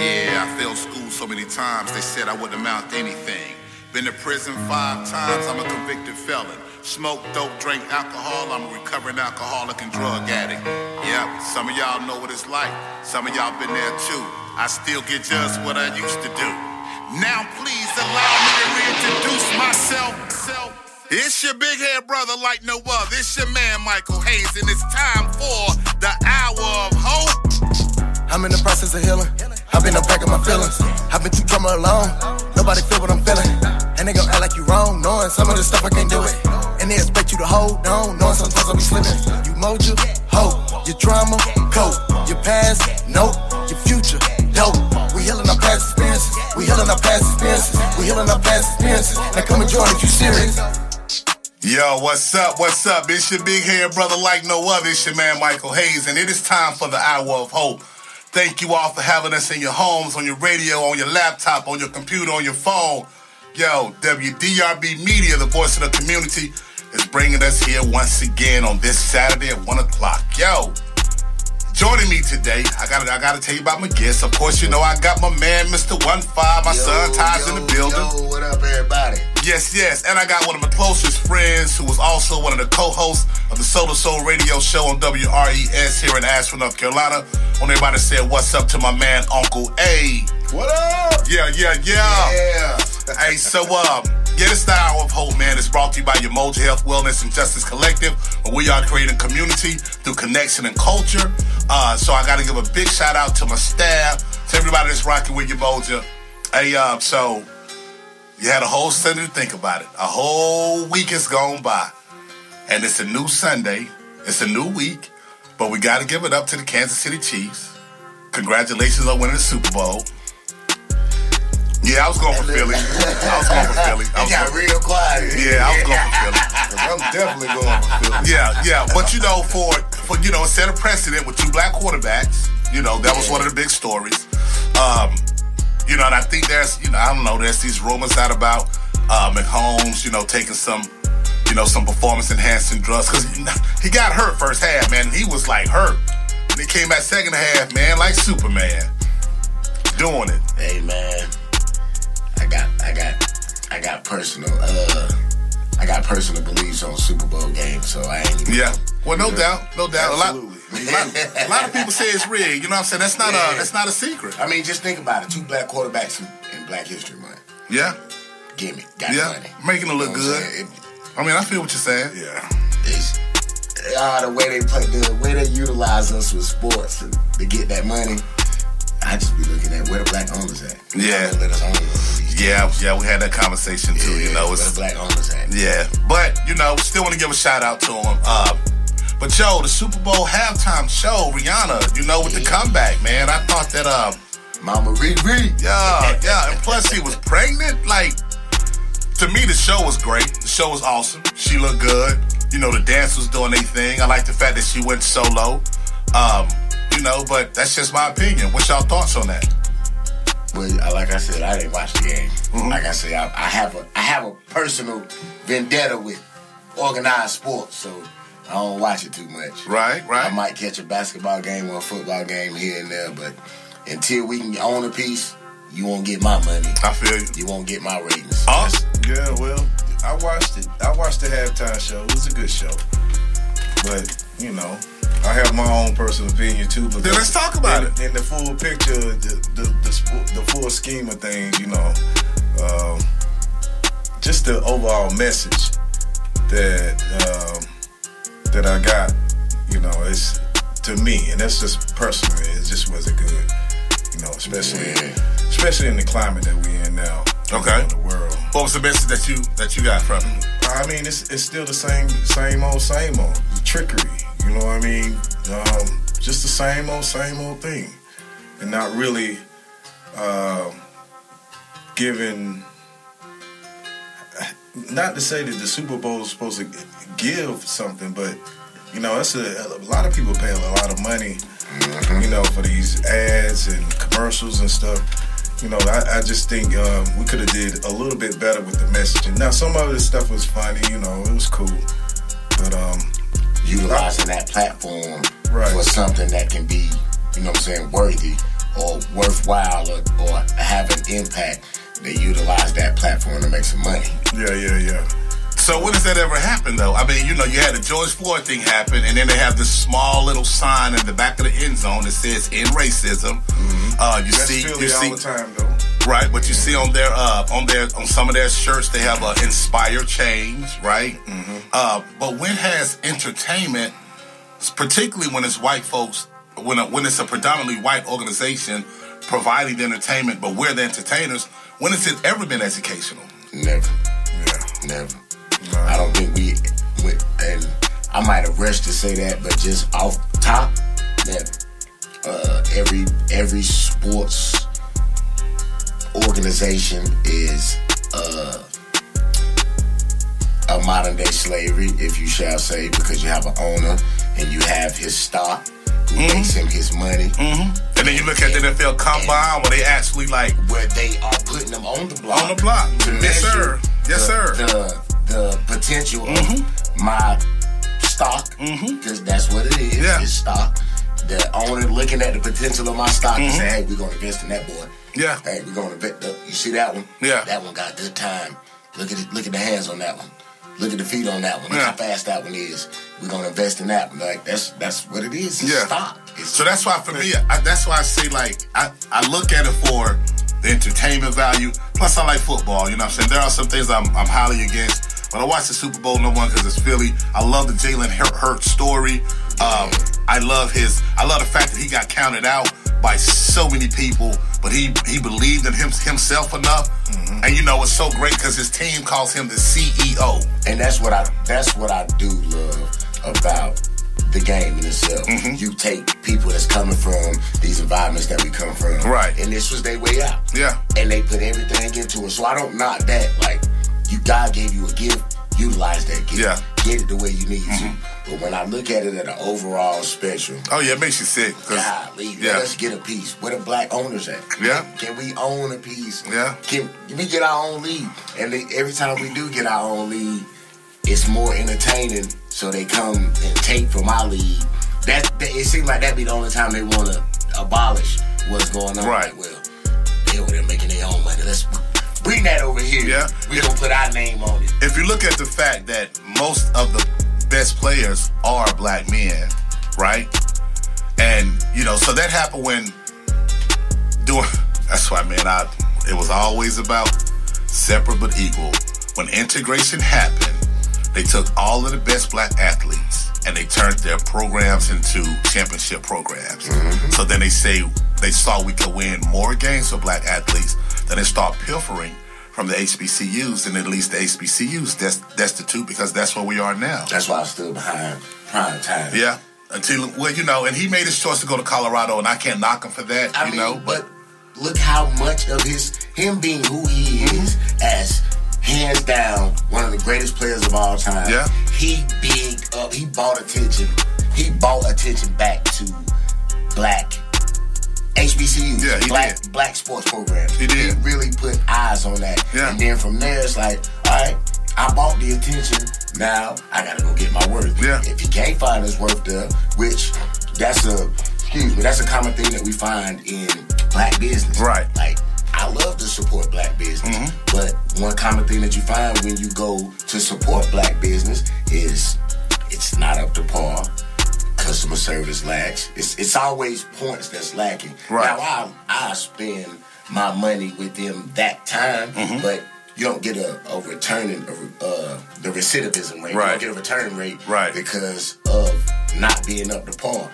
Yeah, I failed school so many times, they said I wouldn't amount to anything. Been to prison five times, I'm a convicted felon. Smoke, dope, drink alcohol, I'm a recovering alcoholic and drug addict. Yeah, some of y'all know what it's like. Some of y'all been there too. I still get just what I used to do. Now please allow me to reintroduce myself. It's your big head brother like no other. It's your man Michael Hayes, and it's time for the hour of hope. I'm in the process of healing. I've been unpacking my feelings. I've been too drama alone. Nobody feel what I'm feeling. And they gon' act like you wrong, knowing some of the stuff I can't do it. And they expect you to hold on, knowing sometimes I'll be slipping. Umoja, hope. Your drama, cope. Your past, nope. Your future, dope. We healing our past experiences. We healing our past experiences. We healing our past experiences. Now come and join if you serious. Yo, what's up? What's up? It's your big hair brother like no other. It's your man Michael Hayes, and it is time for the hour of hope. Thank you all for having us in your homes, on your radio, on your laptop, on your computer, on your phone. Yo, WDRB Media, the voice of the community, is bringing us here once again on this Saturday at 1 o'clock. Yo, joining me today, I gotta, I gotta tell you about my guests. Of course, you know I got my man, Mr. One Five, my Yo, son Ty's in the building. Yo, what up, everybody? Yes, yes. And I got one of my closest friends who was also one of the co-hosts of the Solar Soul radio show on WRES here in Asheville, North Carolina. On everybody said, what's up to my man, Uncle A. What up? Yeah, yeah, yeah. Yeah. Hey, so, um, this the Hour of Hope, man. It's brought to you by Umoja Health, Wellness, and Justice Collective, where we are creating community through connection and culture. Uh, so I got to give a big shout out to my staff, to everybody that's rocking with Umoja. Hey, uh, so you had a whole Sunday to think about it. A whole week has gone by. And it's a new Sunday. It's a new week. But we got to give it up to the Kansas City Chiefs. Congratulations on winning the Super Bowl. Yeah, I was going for Philly. I was going for Philly. I was got going, real quiet. yeah, I was going for Philly. I'm definitely going for Philly. Yeah, yeah. But you know, for for you know, set a precedent with two black quarterbacks. You know, that was one of the big stories. Um, you know, and I think there's, you know, I don't know, there's these rumors out about uh, Mahomes, you know, taking some, you know, some performance enhancing drugs because he got hurt first half, man. He was like hurt, and he came back second half, man, like Superman, doing it. Hey man, I got, I got, I got personal, uh, I got personal beliefs on Super Bowl games, so I ain't. Even, Yeah. Well, no doubt, no doubt. Absolutely. a lot, a lot of people say it's rigged. You know what I'm saying? That's not a, that's not a secret. I mean, just think about it. Two black quarterbacks in, in Black History Month. Yeah, Gimme, got yeah. money. Making it look You know good. It- I mean, I feel what you're saying. Yeah. It's, uh, the way they play, the way they utilize us with sports to, to get that money. I just be looking at where the black owners at. Yeah. Let us own. Yeah, yeah. We had that conversation too. Yeah, you know, it's black owners yeah. But you know, still want to give a shout out to him. Uh, but yo, the Super Bowl halftime show, Rihanna. You know, with the comeback, man. I thought that. Um, Mama Riri. Yeah, yeah, and plus he was pregnant. Like, to me, the show was great. The show was awesome. She looked good. You know, the dance was doing their thing. I like the fact that she went solo. Um, you know, but that's just my opinion. What's y'all thoughts on that? I- like I said, I didn't watch the game. Mm-hmm. Like I said, I, I have a I have a personal vendetta with organized sports, so I don't watch it too much. Right, right. I might catch a basketball game or a football game here and there, but until we can own a piece, you won't get my money. I feel you. You won't get my ratings. Us? Yeah, well, I watched it. I watched the halftime show. It was a good show. But, you know, I have my own personal opinion too. But Then let's talk about in, it. In the full picture, the the, the, the full scheme of things, you know, um, just the overall message that um, that I got, you know, it's to me, and that's just personal. it just wasn't good. You know, especially Yeah. especially in the climate that we're in now. Okay. in the world. What was the message that you that you got from it? I mean, it's it's still the same same old same old trickery. You know what I mean? Um, just the same old same old thing, and not really um giving. Not to say that the Super Bowl is supposed to give something, but you know, it's a, a lot of people pay a lot of money, you know, for these ads and commercials and stuff. You know, I, I just think um, we could have did a little bit better with the messaging. Now, some of the stuff was funny, you know, it was cool, but um, Utilizing that platform Right. for something that can be, you know what I'm saying, worthy or worthwhile or, or have an impact, they utilize that platform to make some money. Yeah, yeah, yeah. So when does that ever happen though? I mean, you know, you had the George Floyd thing happen, and then they have this small little sign in the back of the end zone that says "In Racism." Uh, you That's see, you all see, the time though. Right? But you see on their uh, on their on some of their shirts they have a inspire change, right? Uh, but when has entertainment, particularly when it's white folks, when a, when it's a predominantly white organization providing the entertainment, but we're the entertainers, when has it ever been educational? Never, Yeah. never. I don't think we, and I might have rushed to say that, but just off top, never. Uh, every every sports organization is uh, a modern day slavery, if you shall say, because you have an owner and you have his stock who makes him his money. And then you look at the NFL Combine where they actually like where they are putting them on the block. on the block. Yes, sir. Yes, the, sir. The the potential of my stock, because that's what it is. Mm-hmm. Yeah. It's stock. The owner looking at the potential of my stock and saying, "Hey, we're gonna invest in that boy. Yeah. Hey, we're gonna invest. Up. You see that one? Yeah. That one got good time. Look at it. Look at the hands on that one. Look at the feet on that one. Look Yeah. how fast that one is. We're gonna invest in that one. Like that's that's what it is. It's Yeah. stock. It's So that's why for me, I, that's why I say like I, I look at it for the entertainment value. Plus, I like football. You know what I'm saying? There are some things I'm, I'm highly against, but I watch the Super Bowl number one because it's Philly. I love the Jalen Hur- Hurts story. Um, I love his. I love the fact that he got counted out by so many people, but he he believed in him, himself enough. And you know it's so great because his team calls him the CEO. and that's what I that's what I do love about the game in itself. Mm-hmm. You take people that's coming from these environments that we come from, Right. And this was their way out, Yeah. and they put everything into it. So I don't knock that. Like you, God gave you a gift, utilize that gift, Yeah. Mm-hmm. get it the way you need to. But when I look at it at an overall spectrum, Oh yeah, it makes you sick. Golly, yeah. let us get a piece. Where the black owners at? Yeah. Can we own a piece? Yeah. Can we get our own lead? And they, every time we do get our own lead, it's more entertaining. So they come and take from our lead. That, that it seems like that be the only time they want to abolish what's going on. Right. Like, well, they over there making their own money. Let's bring that over here. Yeah. We gonna put our name on it. if you look at the fact that most of the best players are black men, right? And you know, so that happened when doing. That's why, man. I it was always about separate but equal. When integration happened, they took all of the best black athletes and they turned their programs into championship programs. Mm-hmm. So then they say they saw we could win more games for black athletes. Then they start pilfering from the HBCUs, and at least the HBCUs des- destitute because that's where we are now. That's why I'm still behind prime time. Yeah. Until well, you know, and he made his choice to go to Colorado, and I can't knock him for that, I you mean, know. but look how much of his him being who he is as hands down one of the greatest players of all time. Yeah. He big up. He bought attention. He bought attention back to black HBCUs. Yeah, black did. black sports programs. He did. He really put eyes on that. Yeah. And then from there, it's like, all right, I bought the attention. Now I gotta go get my worth. Yeah. If you can't find his worth there, which that's a excuse me, that's a common thing that we find in black business. Right. Like I love to support black business, Mm-hmm. but one common thing that you find when you go to support black business is it's not up to par. Customer service lacks. It's it's always points that's lacking. Right. Now I I spend my money with them that time, Mm-hmm. but you don't get a, a returning uh, the recidivism rate. Right. You don't get a return rate Right. because of not being up to par.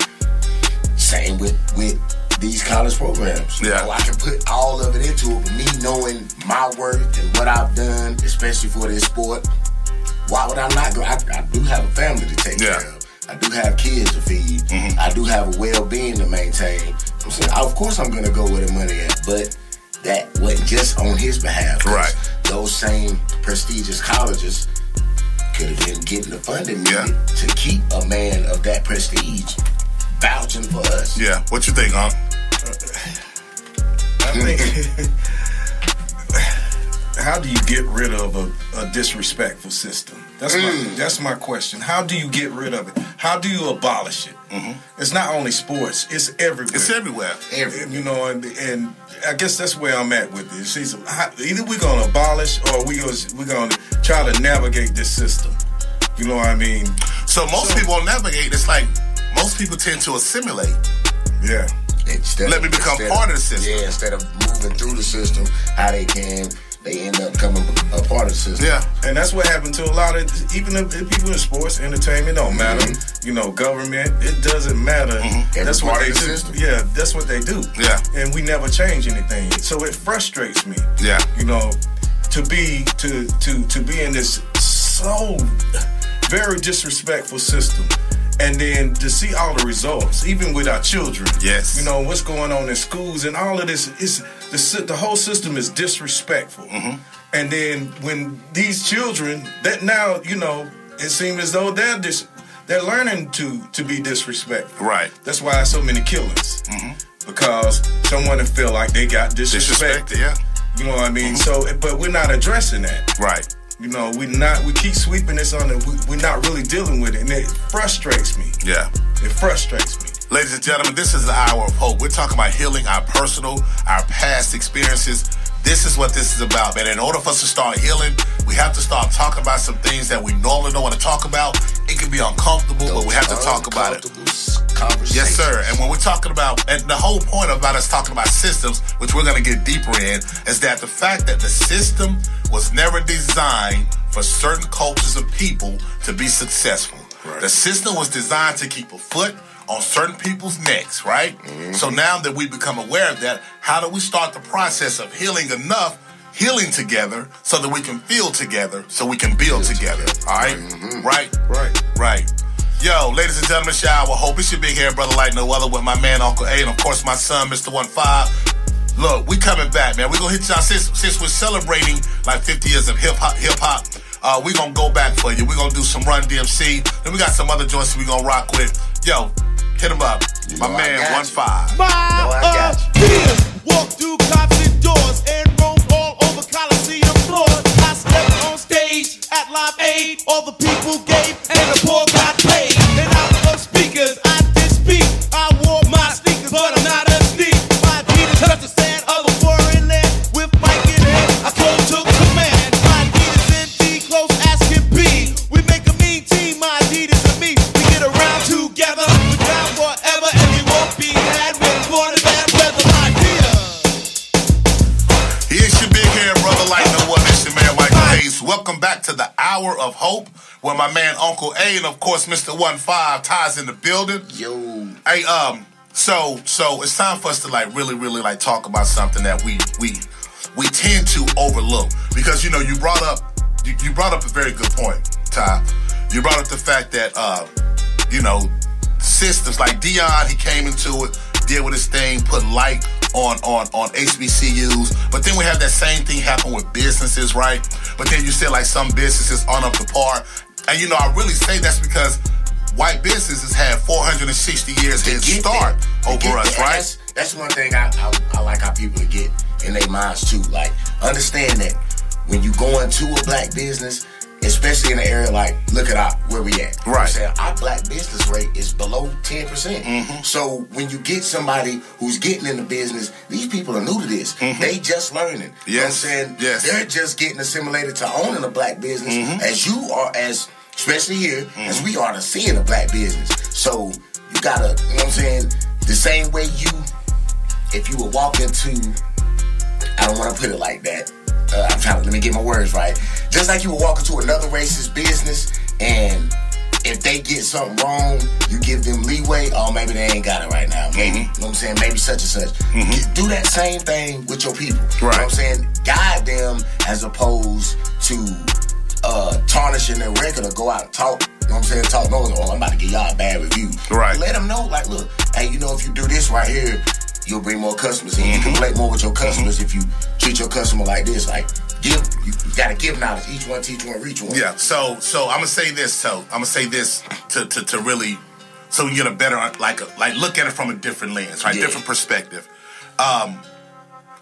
Same with with these college programs. Yeah. I can put all of it into it, but me knowing my worth and what I've done, especially for this sport, why would I not go? I, I do have a family to take Yeah. care of. I do have kids to feed. Mm-hmm. I do have a well-being to maintain. I'm saying, of course, I'm gonna go where the money at, but that wasn't just on his behalf. Right. Those same prestigious colleges could have been getting the funding Yeah. needed to keep a man of that prestige vouching for us. yeah, what you think, Unc? I think. how do you get rid of a, a disrespectful system? That's my mm. that's my question. How do you get rid of it? How do you abolish it? Mm-hmm. It's not only sports; it's everywhere. It's everywhere. Every you know, and, and I guess that's where I'm at with this. See, so how- either we're gonna abolish or we gonna we're gonna try to navigate this system. You know what I mean? So most So- people navigate. It's like most people tend to assimilate. Yeah. instead Let me become part of the system. Yeah, instead of moving through the system, how they can, they end up coming a part of the system. Yeah. And that's what happened to a lot of even if, if people in sports, entertainment don't matter. Mm-hmm. You know, government, it doesn't matter. Mm-hmm. That's Every what they the do. system. Yeah, that's what they do. Yeah. And we never change anything. So it frustrates me. Yeah. You know, to be to to to be in this so very disrespectful system. And then to see all the results, even with our children. Yes. You know, what's going on in schools and all of this is the the whole system is disrespectful. Mm-hmm. And then when these children that now you know it seems as though they're dis- they're learning to to be disrespectful. Right. That's why so many killings mm-hmm. because someone feel like they got disrespected. Disrespected. Yeah. You know what I mean? Mm-hmm. So, but we're not addressing that. Right. You know, we not we keep sweeping this on it. We, we're not really dealing with it, and it frustrates me. Yeah. It frustrates me. Ladies and gentlemen, this is the hour of hope. We're talking about healing our personal, our past experiences. This is what this is about, man. In order for us to start healing, we have to start talking about some things that we normally don't want to talk about. It can be uncomfortable, but we have to talk about it. Yes, sir. And when we're talking about, and the whole point about us talking about systems, which we're going to get deeper in, is that the fact that the system was never designed for certain cultures of people to be successful. The system was designed to keep a foot on certain people's necks, right? So now that we become aware of that, how do we start the process of healing enough? Healing together so that we can feel together, so we can build together. All right? Right? Right. Right. Yo, ladies and gentlemen, shower. Hope it's your big hair brother like no other with my man Uncle A and of course my son, Mr. One Five. Look, we coming back, man. We gonna hit y'all since since we're celebrating like 50 years of hip hop hip hop. Uh, we gonna go back for you. We gonna do some Run DMC. Then we got some other joints we gonna rock with. Yo, hit him up. my know man One you. Five. No, I got you. Peers walk through cops and doors and roam all over Coliseum floors. I stepped on stage at Live Aid. All the people gave and the poor got Welcome back to the Hour of Hope, where my man Uncle A and of course Mr. One Five ties in the building. Yo, Hey, um, so so it's time for us to like really, really like talk about something that we we we tend to overlook because you know you brought up you, you brought up a very good point, Ty. You brought up the fact that uh, you know systems like Deion, he came into it, did with his thing, put light on on on HBCUs, but then we have that same thing happen with businesses, right? But then you said like some businesses aren't up to par, and you know I really say that's because white businesses had 460 years head start. Over us, right? That's, that's one thing I, I, I like how people get in their minds too. Like, understand that when you go into a black business, especially in an area like, look at our, where we at. You know what I'm Right. saying? Our black business rate is below 10%. Mm-hmm. So when you get somebody who's getting in the business, these people are new to this. They just learning. You know what I'm Mm-hmm. Yes. saying? Yes. They're just getting assimilated to owning a black business Mm-hmm. as you are as especially here as we are to seeing a black business. So you gotta, you know what I'm saying? The same way you if you would walk into I don't want to put it like that. Uh, I'm trying to let me get my words right. Just like you would walk into another racist business and if they get something wrong, you give them leeway. Oh, maybe they ain't got it right now. Maybe. You know what I'm saying? Maybe such and such. Do that same thing with your people. You know what I'm saying? Guide them as opposed to uh, tarnishing their record or go out and talk. You know what I'm saying? Talk no, oh, I'm about to give y'all a bad review. Right. Let them know, like, look, hey, you know, if you do this right here, you'll bring more customers in. You can relate more with your customers if you treat your customer like this. Like, give, you, you gotta give knowledge. Each one teach one, reach one. Yeah. So so I'm gonna say this. So I'm gonna say this to to, to really so you get a better like a, like look at it from a different lens, right? Yeah. Different perspective. Um.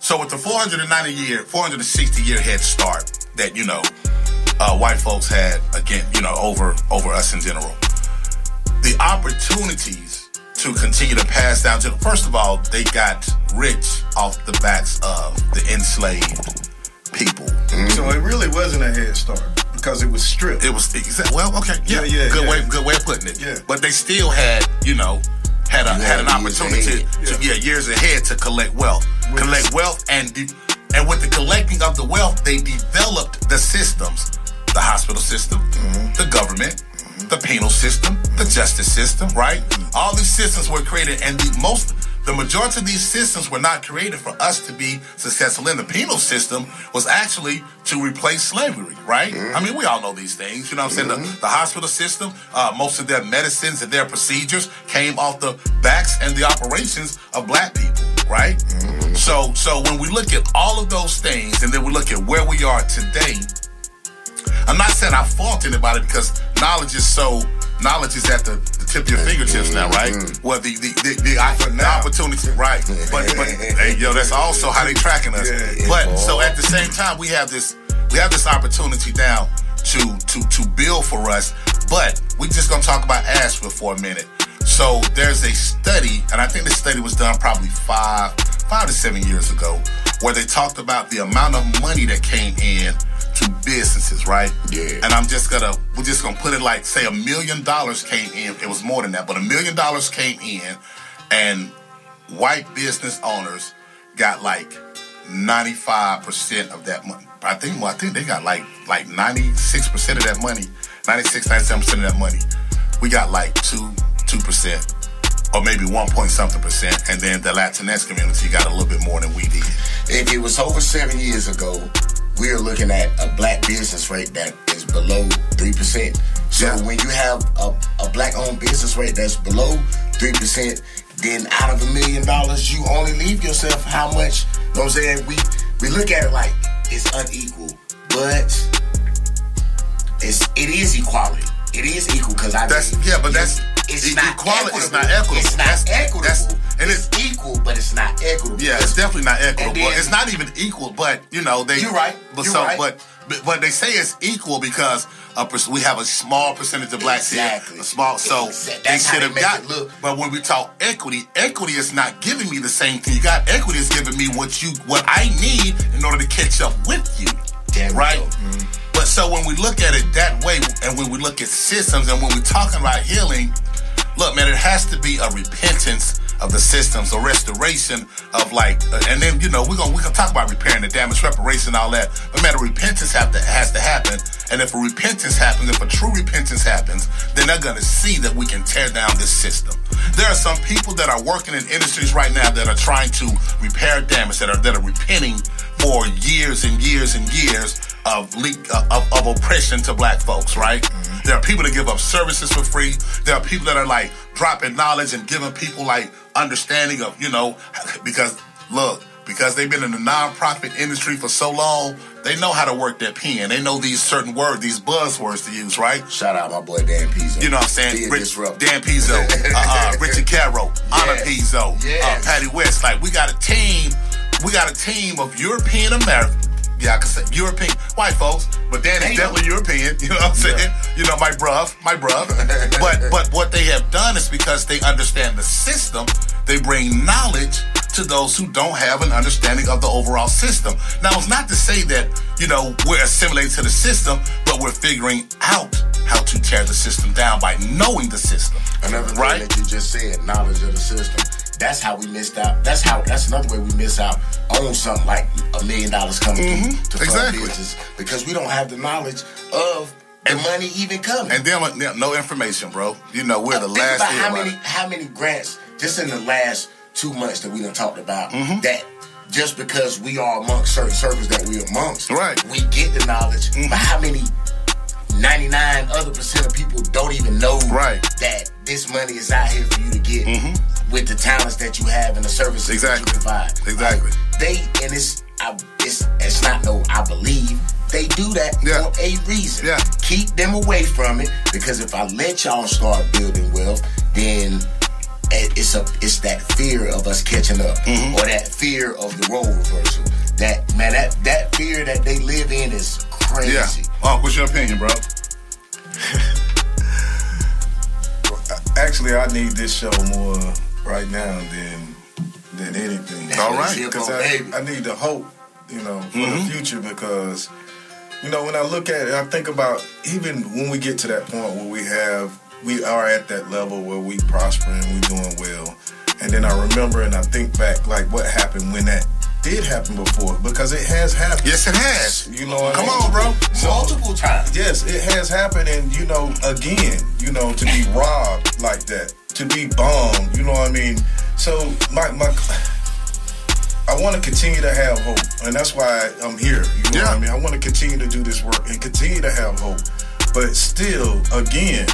So with the 490 year, 460 year head start that you know uh, white folks had again, you know, over over us in general, the opportunities to continue to pass down to. First of all, they got rich off the backs of the enslaved people. So it really wasn't a head start because it was stripped. It was exact. Well, okay, yeah, Yeah, yeah, good yeah. way, good way of putting it. Yeah. But they still had, you know, had a You had an opportunity ahead. to yeah years ahead to collect wealth, collect wealth, and de- and with the collecting of the wealth, they developed the systems, the hospital system, Mm-hmm. the government. The penal system, the justice system, right? All these systems were created, and the most, the majority of these systems were not created for us to be successful in. The penal system was actually to replace slavery, right? Mm-hmm. I mean, we all know these things. You know what I'm saying? The, mm-hmm. the hospital system, uh, most of their medicines and their procedures came off the backs and the operations of black people, right? Mm-hmm. So, so when we look at all of those things, and then we look at where we are today, I'm not saying I fault anybody because knowledge is so knowledge is at the, the tip of your fingertips now, right? Mm-hmm. Well, the the the, the, I, the opportunity, right? But but hey, yo, that's also how they tracking us. But so at the same time, we have this we have this opportunity now to to to build for us. But we just gonna talk about Asheville for a minute. So there's a study, and I think this study was done probably five five to seven years ago, where they talked about the amount of money that came in to businesses, right? Yeah. And I'm just gonna we're just gonna put it like say a million dollars came in. It was more than that, but a million dollars came in, and white business owners got like 95 percent of that money. I think well, I think they got like like 96 percent of that money, 96, 97 percent of that money. We got like two two percent. Or maybe one point something percent, and then the Latinx community got a little bit more than we did. If it was over seven years ago, we are looking at a black business rate that is below three percent. So Yeah. when you have a, a black owned business rate that's below three percent, then out of a million dollars, you only leave yourself how much? You know what I'm saying? We we look at it like it's unequal, but it's it is equality. It is equal because I That's mean, yeah, but that's it's e- not equality. It's not equitable. equitable. It's not That's- equitable. that's- and it's, definitely not equitable. Then- it's not even equal, but you know they. You're right. But You're so, right. but but they say it's equal because we have a small percentage of blacks Exactly. here, a small. So Exact- they should have got. it look. But when we talk equity, equity is not giving me the same thing. You got equity is giving me what you what I need in order to catch up with you. We right? Mm-hmm. But so when we look at it that way, and when we look at systems, and when we're talking about healing, look, man, it has to be a repentance of the systems, a restoration of like, uh, and then you know we're gonna we gonna talk about repairing the damage, reparation, all that. But a repentance have to has to happen, and if a repentance happens, if a true repentance happens, then they're gonna see that we can tear down this system. There are some people that are working in industries right now that are trying to repair damage, that are that are repenting for years and years and years of leak uh, of, of oppression to black folks, right? There are people that give up services for free. There are people that are like dropping knowledge and giving people like understanding of, you know, because look, because they've been in the nonprofit industry for so long, they know how to work their pen. They know these certain words, these buzzwords to use, right? Shout out my boy Dan Pizzo. You know what I'm saying? Rich. Dan Pizzo, uh, uh, Richard Caro, Anna Yes. Pizzo, uh, Patty West. Like we got a team, we got a team of European American. Yeah, I can say European white folks, but Dan is definitely European. You know what I'm saying? You know, my bruv, my bruv. but but what they have done is because they understand the system, they bring knowledge to those who don't have an understanding of the overall system. Now, it's not to say that you know we're assimilated to the system, but we're figuring out how to tear the system down by knowing the system. Another thing right? that you just said, knowledge of the system. That's how we missed out. That's how. That's another way we miss out on something like a million dollars coming through to fund exactly. business because we don't have the knowledge of the money even coming. And then no information, bro. You know we're the Think last. about how many how many grants just in the last two months that we done talked about Mm-hmm. that just because we are amongst certain circles that we are amongst, Right. Mm-hmm. We get the knowledge, but how many? 99 other percent of people don't even know Right. Mm-hmm. that this money is out here for you to get with the talents that you have and the services Exactly. that you provide. Exactly. Like, they and it's I, it's it's not no I believe they do that Yeah. for a reason. Yeah. Keep them away from it because if I let y'all start building wealth, then it's a it's that fear of us catching up Mm-hmm. or that fear of the role reversal. That man, that that fear that they live in is crazy. Yeah. Oh, what's your opinion, bro? Actually, I need this show more right now than than anything. All right. Because I. I need the hope, you know, for Mm-hmm. the future. Because you know, when I look at it, I think about even when we get to that point where we have, we are at that level where we prosper and we're doing well, and then I remember and I think back like what happened when that did happen before because it has happened. Yes, it has. You know, what I Come mean? on, bro. Multiple times. Yes, it has happened, and you know, again, you know, to be robbed like that, to be bombed, you know what I mean. So my my, I want to continue to have hope, and that's why I'm here. You know Yeah. what I mean. I want to continue to do this work and continue to have hope, but still, again,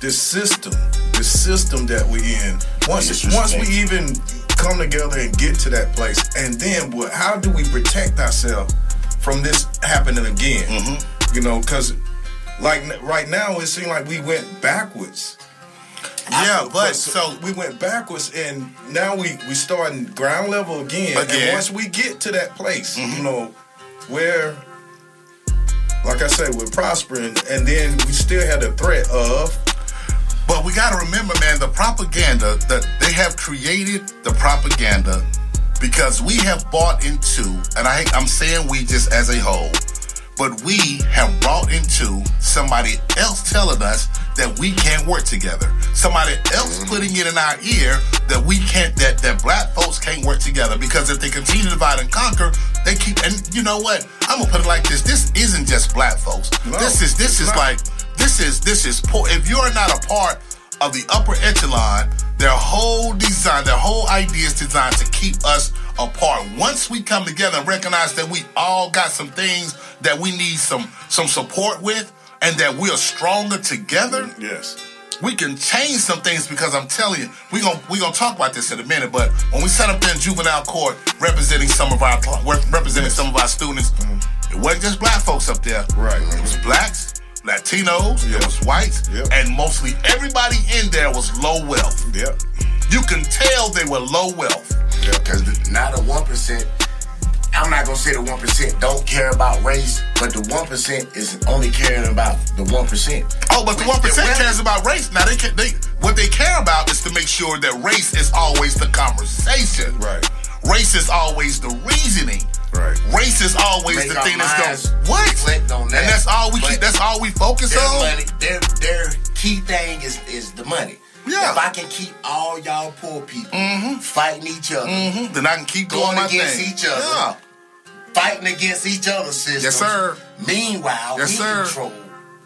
this system, this system that we're in, once once we even come together and get to that place, and then what? How do we protect ourselves from this happening again? Mm-hmm. You know, because like right now, it seems like we went backwards. Yeah, but so we went backwards, and now we we starting ground level again. Again. And once we get to that place, you mm-hmm. know, where, like I said, we're prospering, and then we still have the threat of we got to remember, man, the propaganda that they have created the propaganda because we have bought into, and I, I'm saying we just as a whole, but we have brought into somebody else telling us that we can't work together. Somebody else mm-hmm. putting it in our ear that we can't, that, that black folks can't work together because if they continue to divide and conquer, they keep, and you know what? I'm gonna put it like this. This isn't just black folks. No, this is, this is not. like, this is this is poor. If you're not a part of the upper echelon, their whole design, their whole idea is designed to keep us apart. Once we come together and recognize that we all got some things that we need some some support with, and that we are stronger together, mm, yes, we can change some things because I'm telling you, we're gonna we gonna talk about this in a minute. But when we sat up there in juvenile court representing some of our representing some of our students, mm. it wasn't just black folks up there. Right. It was blacks, Latinos, Yep. it was whites, Yep. and mostly everybody in there was low wealth. yep, You can tell they were low wealth. Because now the one percent, I'm not gonna say the one percent don't care about race, but the one percent is only caring about the one percent. Oh, but the one percent cares about race. Now they, ca- they what they care about is to make sure that race is always the conversation. Right. Race is always the reasoning. Right. Race is always Make the thing that's going. What? reflect on that. And that's all we keep. That's all we focus Their on. money, their their key thing is is the money. Yeah. If I can keep all y'all poor people fighting each other, Mhm. Then I can keep doing Going my against thing. each other. Yeah. fighting against each other's systems. Yes, sir. Meanwhile, Yes, we sir. control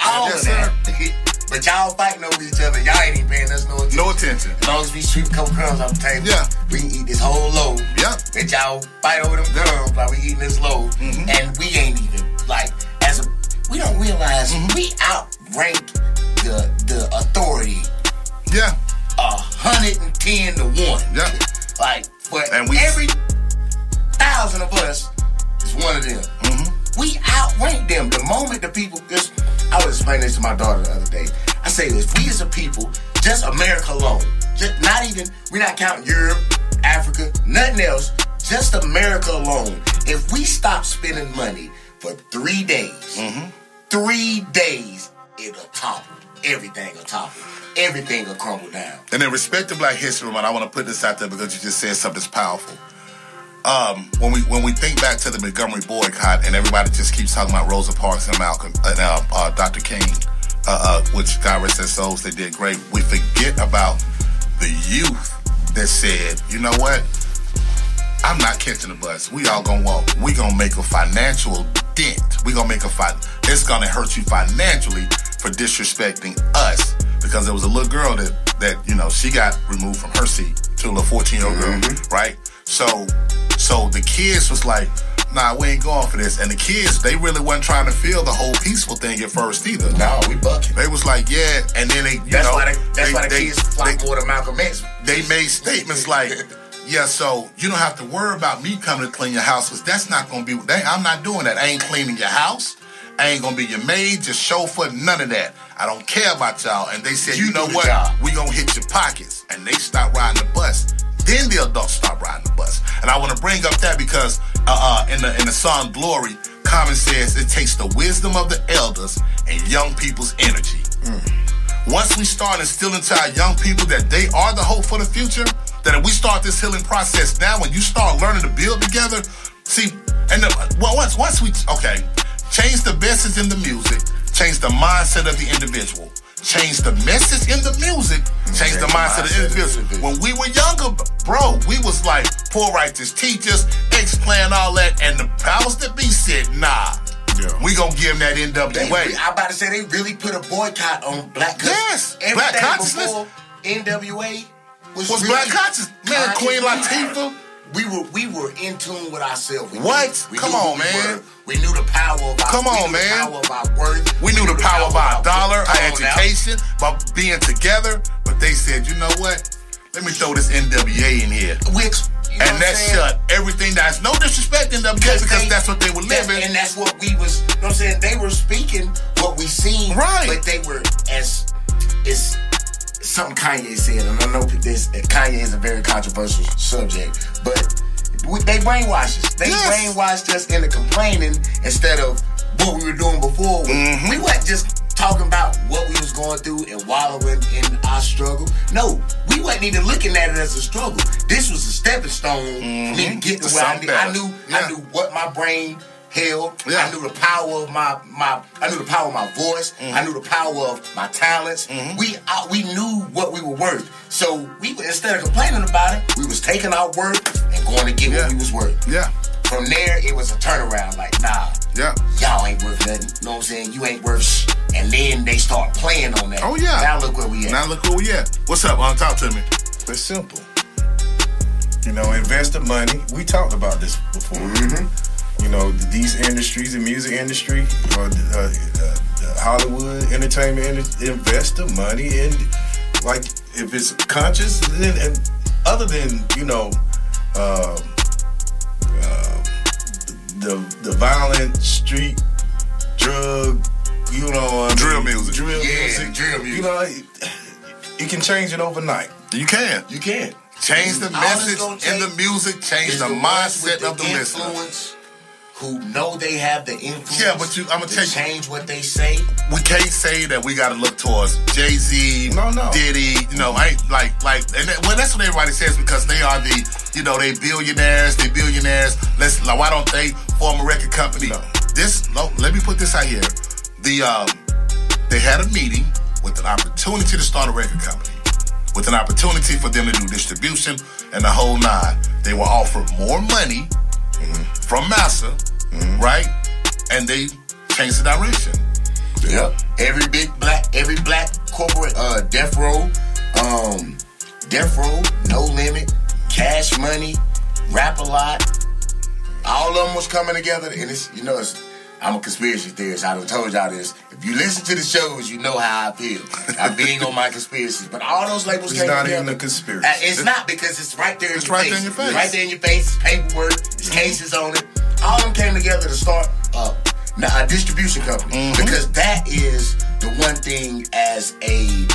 all Yes, of that. but y'all fighting over each other. Y'all ain't even paying us no attention. No attention. As long as we sweep a couple crumbs off the table, Yeah. we can eat this whole load. Yeah. And y'all fight over them crumbs while we eating this load. Mm-hmm. And we ain't even like as a we don't realize Mm-hmm. we outrank the the authority Yeah. a hundred and ten to one. Yeah. Like but And we- every thousand of us is one of them. Mm-hmm. We outrank them. The moment the people this I was explaining this to my daughter the other day. I say if we as a people, just America alone, just not even we're not counting Europe, Africa, nothing else, just America alone. If we stop spending money for three days, Mm-hmm. three days, it'll topple. Everything will topple. Everything will crumble down. And in respect to Black History Month, I want to put this out there because you just said something that's powerful. Um, when we when we think back to the Montgomery boycott, and everybody just keeps talking about Rosa Parks and Malcolm and uh, uh, Dr. King, uh, uh, which God rest their souls, they did great. We forget about the youth that said, you know what? I'm not catching the bus. We all gonna walk. We gonna make a financial dent. We gonna make a fight. It's gonna hurt you financially for disrespecting us because there was a little girl that that you know she got removed from her seat to a little 14 year old girl, right? So so the kids was like, Nah, we ain't going for this. And the kids, they really wasn't trying to feel the whole peaceful thing at first either. No, we bucking. They was like, yeah, and then they, you That's know, why they, that's they- why the they- kids flock they- more to Malcolm X. they made statements like, "Yeah, so you don't have to worry about me coming to clean your house because that's not gonna be. They, I'm not doing that. I ain't cleaning your house. I ain't gonna be your maid, your chauffeur, none of that. I don't care about y'all." And they said, "You, You know what? job." We gonna hit your pockets." And they stopped riding the bus. Then the adults stop riding the bus. And I want to bring up that because uh, uh, in the in the song "Glory," Common says it takes the wisdom of the elders and young people's energy. once we start instilling to our young people that they are the hope for the future, that if we start this healing process now, when you start learning to build together, see, and the, well, once once we okay, change the message in the music, change the mindset of the individual, change the message in the music, change the mindset of the individual. When we were younger, bro, we was like poor righteous teachers, X Clan all that, and the powers that be said, nah. Yeah. We gonna give them that They, NWA. I about to say they really put a boycott on black. Yes, black consciousness. NWA was, Was really black conscious. Man, conscious. Queen Latifah. We were we were in tune with ourselves. We What? knew- we Come knew on, we man. were. We knew the power of our. Come we on, knew man. The power of our worth. We knew the power of our dollar, our on now. education, by being together. But they said, you know what? Let me throw this NWA in here. Which you know And that shut everything down. It's no disrespect in NWA because they- that's what they were living. and that's what we was. You know what I'm saying? They were speaking what we seen, Right. But they were as it's something Kanye said, and I know this. Kanye is a very controversial subject, but we, they brainwashed us. They Yes. brainwashed us into complaining instead of what we were doing before. We- Mm-hmm. We weren't just talking about what we was going through and wallowing in our struggle. No, we wasn't even looking at it as a struggle. This was a stepping stone for me to get to where I, I knew. Yeah. I knew what my brain held. Yeah. I knew the power of my my. I knew the power of my voice. Mm-hmm. I knew the power of my talents. We I, we knew what we were worth. So we were- instead of complaining about it, we was taking our worth and going to get Yeah. what we was worth. yeah, From there, it was a turnaround. Like nah, yeah. y'all ain't worth nothing. You know what I'm saying? You ain't worth. Sh-. And then they start playing on that. Oh yeah. Now look where we at. Now look where we at. What's up? Um, talk to me. It's simple. You know, invest the money. We talked about this before. You know, these industries, the music industry, or the, uh, uh, the Hollywood entertainment, industry, invest the money in, like, if it's conscious, then, and other than, you know, um uh, the the violent street drug, you know, I Drill mean, music. drill Yeah, music, drill music. You know, it, you can change it overnight. You can You can. change the All message gonna in the music, change is the mindset with of the listener. influence Who know they have the influence? Yeah, but you- I'ma to tell you- change what they say. we can't say that we got to look towards Jay Z, No, no. Diddy. You know, ain't like like, and that, well, that's what everybody says because they are the, you know, they billionaires, they billionaires. Let's like, why don't they form a record company? No. This, no, let me put this out here. The um, they had a meeting with an opportunity to start a record company, with an opportunity for them to do distribution and the whole nine. They were offered more money from Massa, right? And they changed the direction. Yep. Every big black, every black corporate, uh, Death Row, um, Death Row, No Limit, Cash Money, Rap a Lot, all of them was coming together, and it's you know it's. I'm a conspiracy theorist. I done told y'all this. If you listen to the shows, you know how I feel. I'm big on my conspiracies, but all those labels It's came not even a conspiracy. Uh, it's not because it's right there in It's your right face. there in your face. It's right there in your face. Paperwork. There's cases on it. All of them came together to start uh, a distribution company Mm-hmm. because that is the one thing as a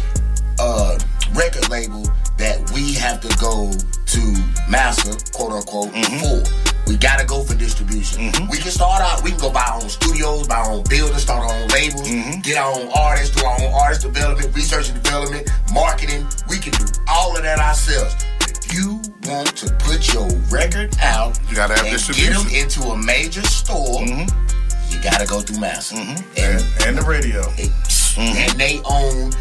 uh, record label that we have to go to master, quote unquote, Mm-hmm. for. We gotta go for distribution. We can start out, we can go buy our own studios, buy our own buildings, start our own labels, Mm-hmm. get our own artists, do our own artist development, research and development, marketing. We can do all of that ourselves. If you want to put your record out, You gotta have and distribution. Mm-hmm. Get them into a major store. You gotta go through master. And And the radio. and they own.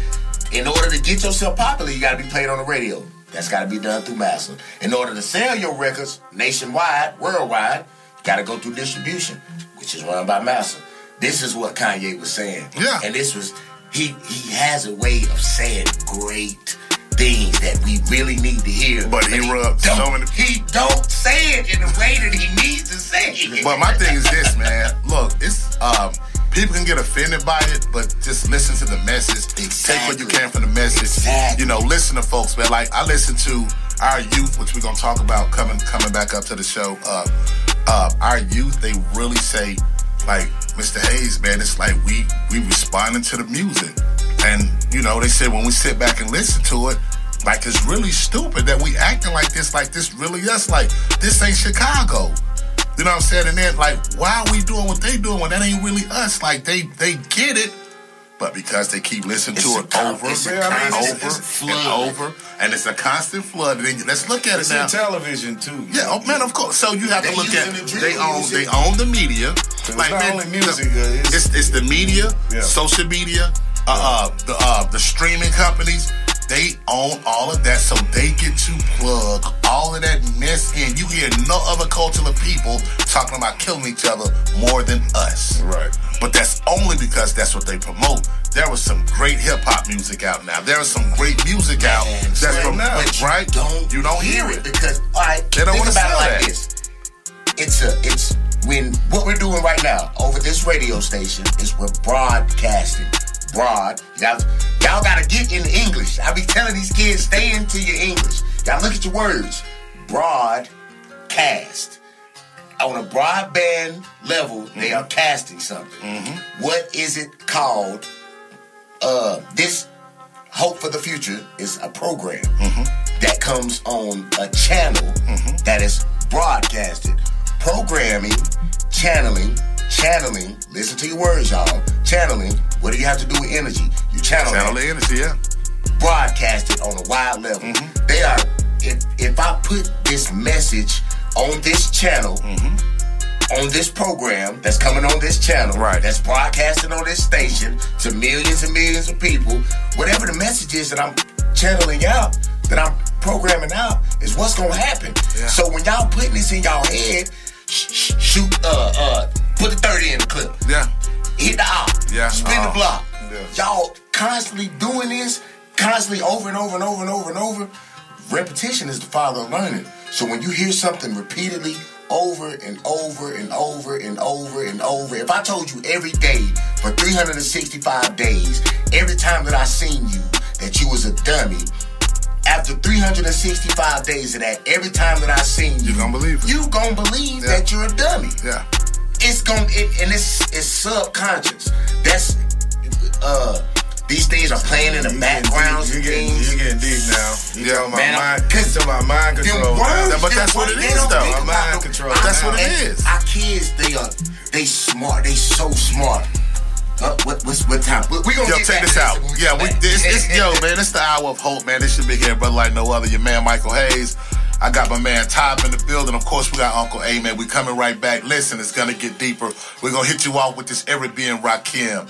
In order to get yourself popular, you got to be played on the radio. That's got to be done through Master. In order to sell your records nationwide, worldwide, you got to go through distribution, which is run by Master. This is what Kanye was saying. Yeah. And this was he he has a way of saying great things that we really need to hear. But he rubbed don't, so many- He don't say it in the way that he needs to say it. But my thing is this, man. Look, it's um, people can get offended by it, but just listen to the message. Take what you can from the message. Exactly. You know, listen to folks, man. Like I listen to our youth, which we're gonna talk about coming coming back up to the show. Uh, uh, our youth, they really say, like Mr. Hayes, man. It's like we we responding to the music, and you know, they say when we sit back and listen to it. Like it's really stupid that we acting like this, like this really us, like this ain't Chicago. You know what I'm saying? And then like, why are we doing what they doing when that ain't really us? Like they they get it, But because they keep listening It's to it con- over it's and over flood. and over, and it's a constant flood. And then, let's look at It's it now. in television too. Yeah, oh man, of course. So you have They to look at the they own music. they own the media. it's not only the- music, uh, it's- it's, it's the media, Yeah. social media, uh, uh, the uh, the streaming companies. They own all of that, so they get to plug all of that mess in. You hear no other culture of people talking about killing each other more than us. Right. But that's only because that's what they promote. There was some great hip hop music out now. There is some great music out And that's from now, you right. Don't you don't hear it. because all right. They don't think wanna about it like that. this. It's a it's when what we're doing right now over this radio station is we're broadcasting. Broad. Y'all, y'all gotta get in English. I be telling these kids, stay into your English. Y'all look at your words. Broadcast. On a broadband level, they Mm-hmm. are casting something. What is it called? Uh, this Hope for the Future is a program that comes on a channel that is broadcasted. Programming, channeling, channeling. Listen to your words, y'all. Channeling. What do you have to do with energy? You channel, Channel the energy, yeah. broadcasted on a wide level. Mm-hmm. They are. If if I put this message on this channel, on this program that's coming on this channel, Mm-hmm. Right. That's broadcasting on this station to millions and millions of people. Whatever the message is that I'm channeling out, that I'm programming out, is what's gonna happen. Yeah. So when y'all putting this in y'all head, sh- sh- shoot, uh, uh, put the thirty in the clip Yeah. hit the op, Yeah. spin Oh. the uh, block. Yeah. Y'all constantly doing this, constantly over and over and over and over and over. Repetition is the father of learning. So when you hear something repeatedly over and over and over and over and over, if I told you every day for 365 days, every time that I seen you that you was a dummy, after 365 days of that, every time that I seen you, You gonna believe it. You gonna believe Yeah. that you're a dummy Yeah. It's going it, and it's it's subconscious. That's uh these things are playing in the backgrounds getting, and you getting, you getting deep now. You Yeah, my man, mind, you talking mind control. words, but that's what it is, though. My Mind control. That's what it is. Our kids, they are they smart. They so smart. Uh, what what's what time? We gonna Yo, get check this out. Yeah, we this, this yo man, it's the hour of hope, man. This should be here, but like no other. Your man Michael Hayes. I got my man Top in the building. Of course, we got Uncle A man. We coming right back. Listen, it's gonna get deeper. We're gonna hit you off with this Eric B and Rakim.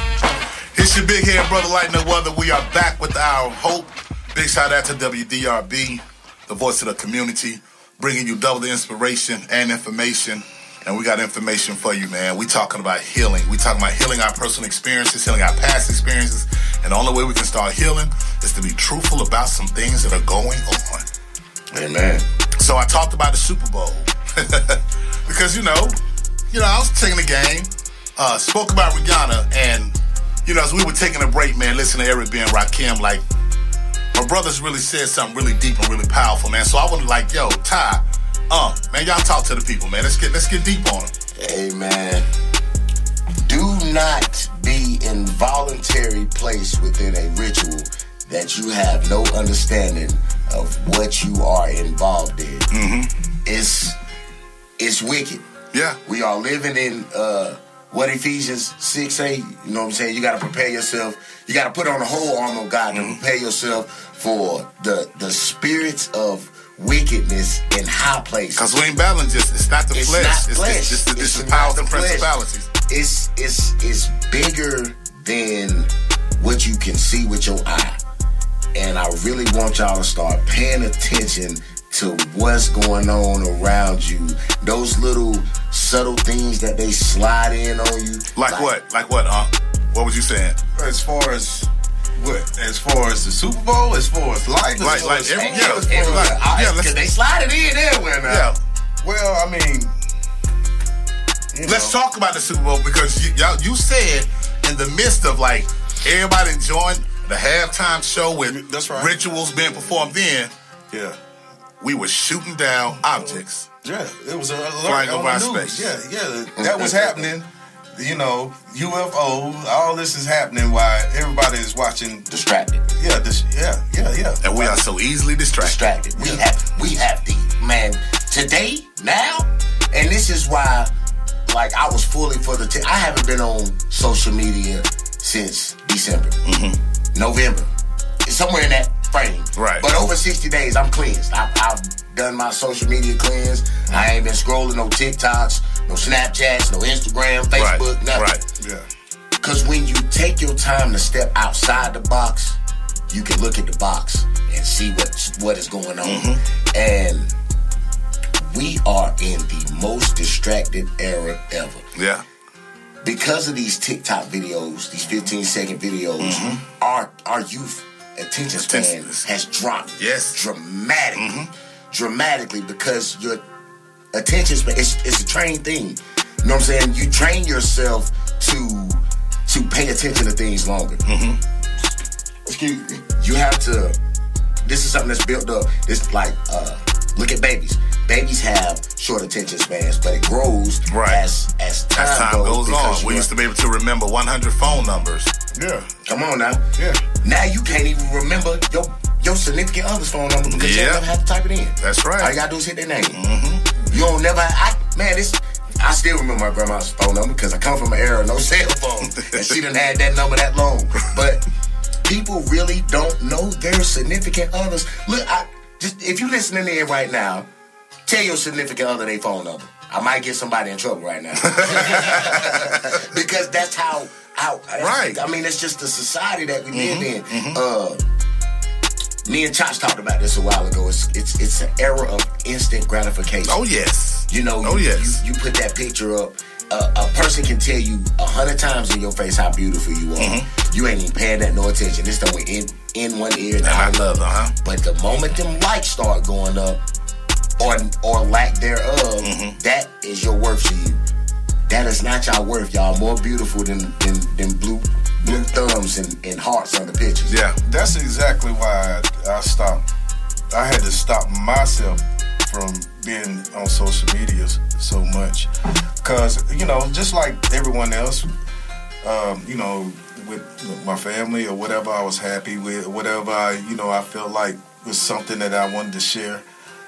It's your big head brother like no other. We are back with our hope. Big shout out to WDRB, the voice of the community, bringing you double the inspiration and information. And we got information for you, man. We talking about healing. We talking about healing our personal experiences, healing our past experiences. And the only way we can start healing is to be truthful about some things that are going on. Amen. So I talked about the Super Bowl because you know, you know, I was taking the game, uh, spoke about Rihanna, and you know, as we were taking a break, man, listening to Eric B and Rakim, like my brothers really said something really deep and really powerful, man. So I was like, yo, Ty, uh, man, y'all talk to the people, man. Let's get let's get deep on them. Amen. Do not be involuntary placed within a ritual that you have no understanding of what you are involved in. It's it's wicked. Yeah, We are living in uh what Ephesians 6 8, you know what I'm saying? You gotta prepare yourself. You gotta put on the whole armor of God to mm-hmm. prepare yourself for the the spirits of wickedness in high places. because we ain't battling just it's not the It's flesh. not it's, flesh. It's, this, this It's is powers and principalities. it's it's it's bigger than what you can see with your eye. And I really want y'all to start paying attention to what's going on around you. Those little subtle things that they slide in on you. Like what? Like what, huh? What was you saying? As far as what? As far as the Super Bowl, as far as life, as Like- far like as every- yeah, yeah, as far as- Everywhere. like- yeah, let's- 'cause they slide it in everywhere now. Yeah. Well, I mean, Let's know, talk about the Super Bowl because you, y'all, you said in the midst of like everybody enjoying the halftime show with That's right. rituals being performed in, Yeah, we were shooting down objects. yeah, it was a Flying on over our space. Yeah, yeah, that was happening. You know, UFO, all this is happening while everybody is watching. Distracted. Yeah, this, yeah, yeah, yeah. And we are so easily distracted. distracted. We have we have the man today now, and this is why, like I was fully for the. T- I haven't been on social media since December, mm-hmm. November, It's somewhere in that frame. Right. But over sixty days, I'm cleansed. I, I've done my social media cleanse. I ain't been scrolling no TikToks, no Snapchats, no Instagram, Facebook, right. nothing. Right. Yeah. Because when you take your time to step outside the box, you can look at the box and see what what is going on. Mm-hmm. And we are in the most distracted era ever. Yeah. Because of these TikTok videos, these 15 second videos, mm-hmm. our our youth attention span has dropped Yes. dramatically. Dramatically because your attention span it's, it's a trained thing. You know what I'm saying? You train yourself to to pay attention to things longer. Excuse me. You have to this is something that's built up. It's like uh look at babies. Babies have short attention spans, but it grows Right. as as time, As time goes because on, we used to be able to remember 100 phone numbers. Yeah. Come on now. Yeah. Now you can't even remember your your significant other's phone number because you Yeah. don't never have to type it in. That's right. All you gotta do is hit their name. Mm-hmm. You don't never. I man, this. I still remember my grandma's phone number because I come from an era of no cell phone, and she didn't had that number that long. But people really don't know their significant others. Look, I just if you listening in right now, tell your significant other their phone number. I might get somebody in trouble right now because that's how. How, Right. I mean, it's just the society that we live in. Uh, me and Chops talked about this a while ago. It's it's it's an era of instant gratification. Oh, yes. You know, Oh, you, yes. you, you put that picture up. Uh, a person can tell you a hundred times in your face how beautiful you are. Mm-hmm. You ain't even paying that no attention. This done went in in one ear and And I out love huh? But the moment them likes start going up, or or lack thereof, Mm-hmm. that is your worth to you. That is not your worth. Y'all more beautiful than than, than blue blue thumbs and, and hearts on the pictures. Yeah. That's exactly why I, I stopped. I had to stop myself from being on social media so much, because you know, just like everyone else, um, you know, with my family or whatever I was happy with, whatever I, you know, I felt like was something that I wanted to share,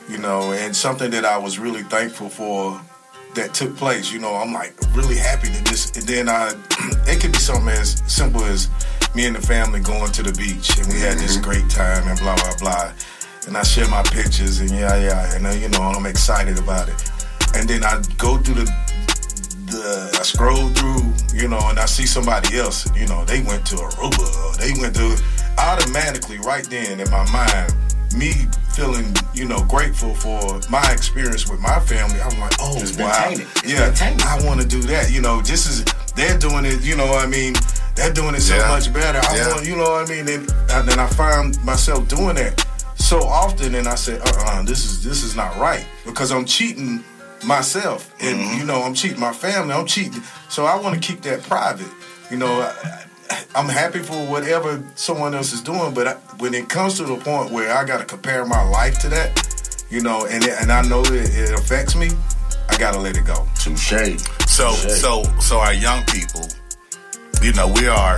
you know, and something that I was really thankful for that took place. You know, I'm like really happy that this, and then I, it could be something as simple as me and the family going to the beach and we had this great time and blah blah blah, and I share my pictures and yeah yeah, and uh, you know I'm excited about it, and then I go through the the I scroll through, you know, and I see somebody else, you know, they went to Aruba, they went to automatically right then in my mind, me feeling, you know, grateful for my experience with my family. I'm like, oh It's wow. Yeah. I want to do that. You know, this is they're doing it. You know, what I mean, they're doing it so Yeah. much better. I Yeah. want, you know what I mean. And, and then I find myself doing that so often, and I say, uh, uh this is this is not right because I'm cheating myself, and Mm-hmm. you know, I'm cheating my family. I'm cheating, so I want to keep that private. You know, I, I'm happy for whatever someone else is doing, but I, when it comes to the point where I got to compare my life to that, you know, and it, and I know that it affects me, I gotta let it go. Touche. So, Touche. so, so our young people, you know, we are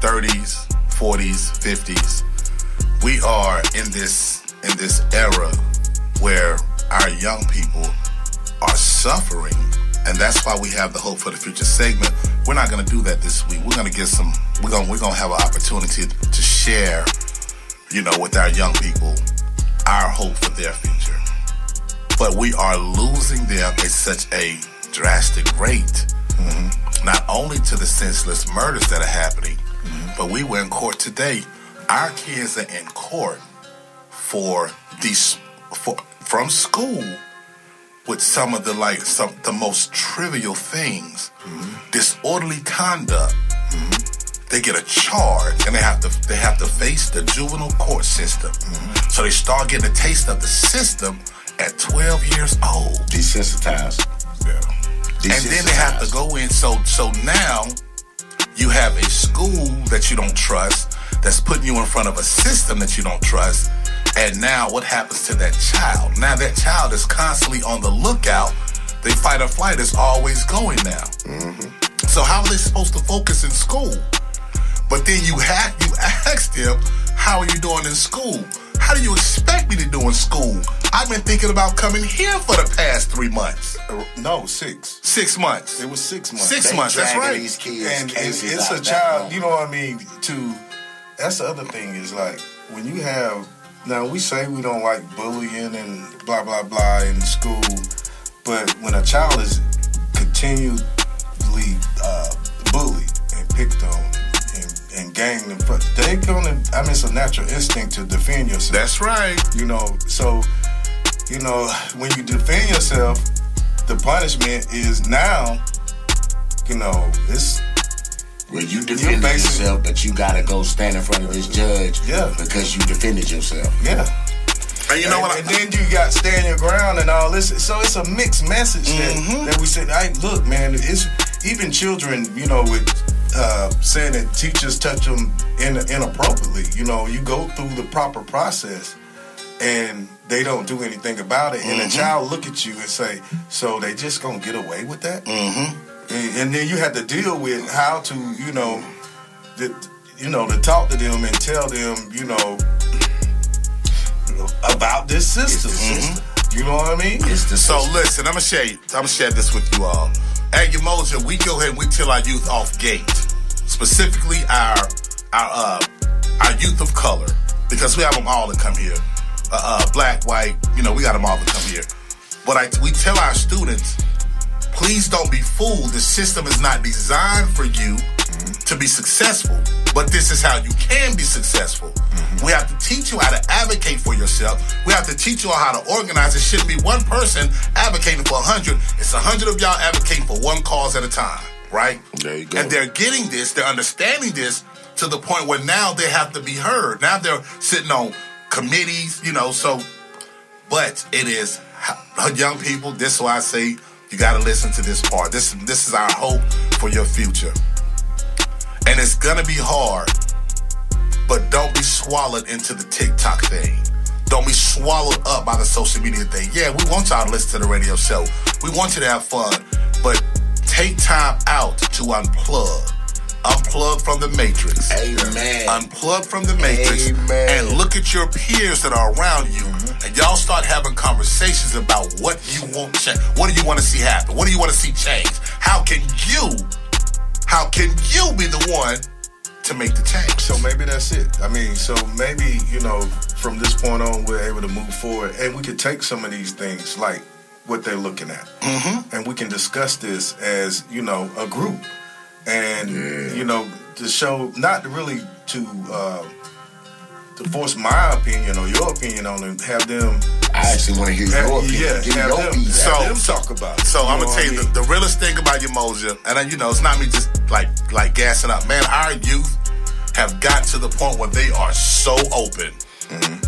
30s, 40s, 50s. We are in this in this era where our young people are suffering, and that's why we have the Hope for the Future segment. We're not going to do that this week. We're going to get some. We're going. We're going to have an opportunity to share, you know, with our young people, our hope for their future but we are losing them at such a drastic rate. Mm-hmm. Not only to the senseless murders that are happening, mm-hmm. but we were in court today. Our kids are in court for these for, from school with some of the like some the most trivial things, mm-hmm. disorderly conduct. Mm-hmm. They get a charge and they have to they have to face the juvenile court system. Mm-hmm. So they start getting a taste of the system at 12 years old. Desensitized. And then they have to go in. So so now you have a school that you don't trust that's putting you in front of a system that you don't trust. And now what happens to that child? Now that child is constantly on the lookout. They fight or flight is always going now. Mm-hmm. So how are they supposed to focus in school? But then you have you ask them, how are you doing in school? How do you expect me to do in school? I've been thinking about coming here for the past three months. Uh, no, six. Six months. It was six months. Six They months, that's right. These kids and, cases it's a child. You know what I mean? To that's the other thing is like when you have now we say we don't like bullying and blah blah blah in school, but when a child is continually uh, bullied and picked on and, and ganged in front, they gonna. I mean, it's a natural instinct to defend yourself. That's right. You know, so you know when you defend yourself, the punishment is now. You know, it's Well, you defended basic- yourself, but you gotta go stand in front of this judge Yeah. because you defended yourself. yeah. And you know what? and, I, and then you got stand your ground and all this. So it's a mixed message that, that we said, hey, look, man, it's even children, you know, with uh, saying that teachers touch them in, inappropriately. You know, you go through the proper process and they don't do anything about it. And a child look at you and say, so they just gonna get away with that? Mm-hmm. And, and then you have to deal with how to, you know, the, you know, to talk to them and tell them, you know, about this system. You know what I mean? It's the so system. listen, I'm gonna share. I'm gonna share this with you all. At Umoja, we go ahead and we tell our youth off gate, specifically our our uh, our youth of color, because we have them all to come here. Uh, uh, black, white, you know, we got them all to come here. But I, we tell our students, please don't be fooled. The system is not designed for you to be successful, but this is how you can be successful. Mm-hmm. We have to teach you how to advocate for yourself. We have to teach you how to organize. It shouldn't be one person advocating for a hundred. It's a hundred of y'all advocating for one cause at a time, right? There you go. And they're getting this, they're understanding this to the point where now they have to be heard. Now they're sitting on committees, you know, so but it is young people, this is why I say you gotta listen to this part. This this is our hope for your future. And it's gonna be hard, but don't be swallowed into the TikTok thing. Don't be swallowed up by the social media thing. Yeah, we want y'all to listen to the radio show. We want you to have fun, but take time out to unplug. Unplug from the matrix. Amen. Unplug from the matrix Amen. and look at your peers that are around you, and y'all start having conversations about what you want change. What do you want to see happen? What do you want to see change? How can you? How can you be the one to make the change? So maybe that's it. I mean, so maybe, you know, from this point on, we're able to move forward and we could take some of these things like what they're looking at. Mm-hmm. And we can discuss this as, you know, a group. And, you know, to show, not really to, uh, to force my opinion or your opinion on it, have them, I actually want to hear your opinion. yeah, Give have your them, piece. So- have them talk about it. So I'm gonna what tell I you mean? the, the realest thing about your Umoja, and then, you know, it's not me just like like gassing up. Man, our youth have got to the point where they are so open,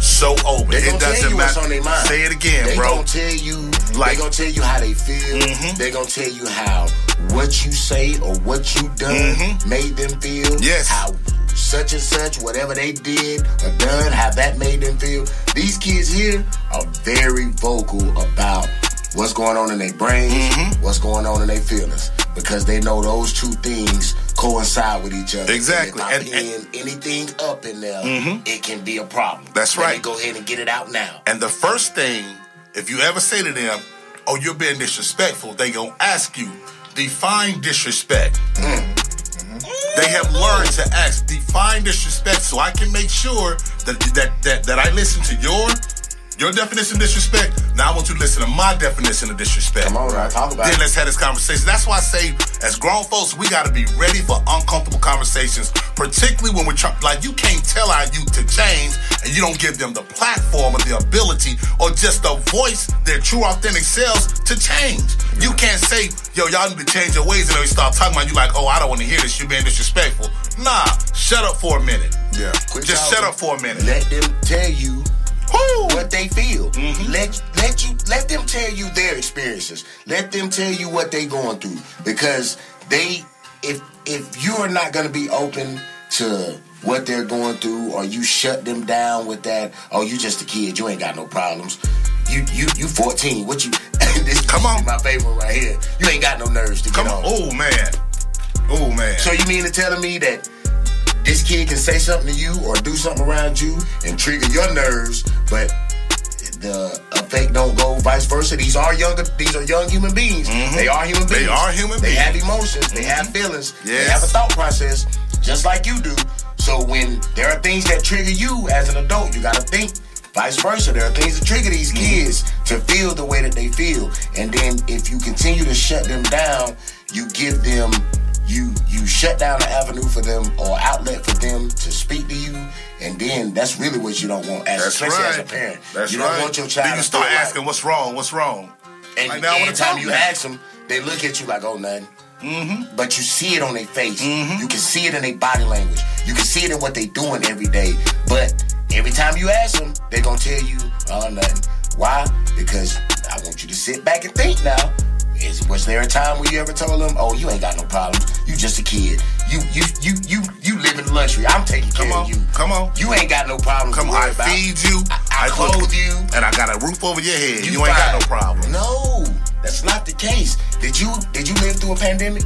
so open. Mm-hmm. They it gonna tell doesn't what's matter. on their mind. Say it again, they bro. gonna tell you. Like- they gonna tell you how they feel. Mhm. They gonna tell you how what you say or what you done Mhm. made them feel. Yes. How such and such, whatever they did or done, how that made them feel. These kids here are very vocal about what's going on in their brains, Mm-hmm. what's going on in their feelings, because they know those two things coincide with each other. Exactly. And if I And- Mm-hmm. anything up in there, it can be a problem. That's Let right. go ahead and get it out now. And the first thing, if you ever say to them, "Oh, you're being disrespectful," they gonna ask you, "Define disrespect." They have learned to ask, define disrespect, so I can make sure that that that, that I listen to your your definition of disrespect. Now I want you to listen to my definition of disrespect. Come on, now, talk about Then it. Then let's have this conversation. That's why I say, as grown folks, we got to be ready for uncomfortable conversations, particularly when we're trying. Like you can't tell our youth to change, and you don't give them the platform or the ability or just the voice, their true authentic selves to change. You can't say, "Yo, y'all need to change your ways," and then we start talking about you like, "Oh, I don't want to hear this. You're being disrespectful." Nah, shut up for a minute. Yeah. Just shut up for a minute. Let them tell you! What they feel. Mm-hmm. Let let you let them tell you their experiences. Let them tell you what they going through because they if if you are not going to be open to what they're going through or you shut them down with that oh you just a kid you ain't got no problems you you you 14 what you this Come on. my favorite right here you ain't got no nerves to Come get on. on Oh man. Oh man. so you mean to telling me that this kid can say something to you or do something around you and trigger your nerves, but the effect don't go vice versa? These are younger. These are young human beings. They are human Mm-hmm. They are human They beings. Mm-hmm. have emotions. They have feelings. They have a thought process, just like you do. So when there are things that trigger you as an adult, you got to think. Vice versa, there are things that trigger these Mm-hmm. kids to feel the way that they feel, and then if you continue to shut them down, you give them you you shut down the avenue for them or outlet for them to speak to you, and then that's really what you don't want as That's especially right. as a parent. That's you don't want your child Then you start feel like- asking, "What's wrong? What's wrong?" and Like, now wanna anytime you now. ask them, they look at you like, oh, nothing. Mm-hmm. But you see it on their face. You can see it in their body language. You can see it in what they're doing every day. But every time you ask them, they're going to tell you, oh, nothing. Why? Because I want you to sit back and think now. Is, was there a time where you ever told them, "Oh, you ain't got no problems. You just a kid. You you you you you live in luxury. I'm taking care Come on. of you. Come on. You ain't got no problems. Come on, I about. feed you, I, I cook, clothe you. and I got a roof over your head. You, ain't got no problem. No, that's not the case. Did you did you live through a pandemic?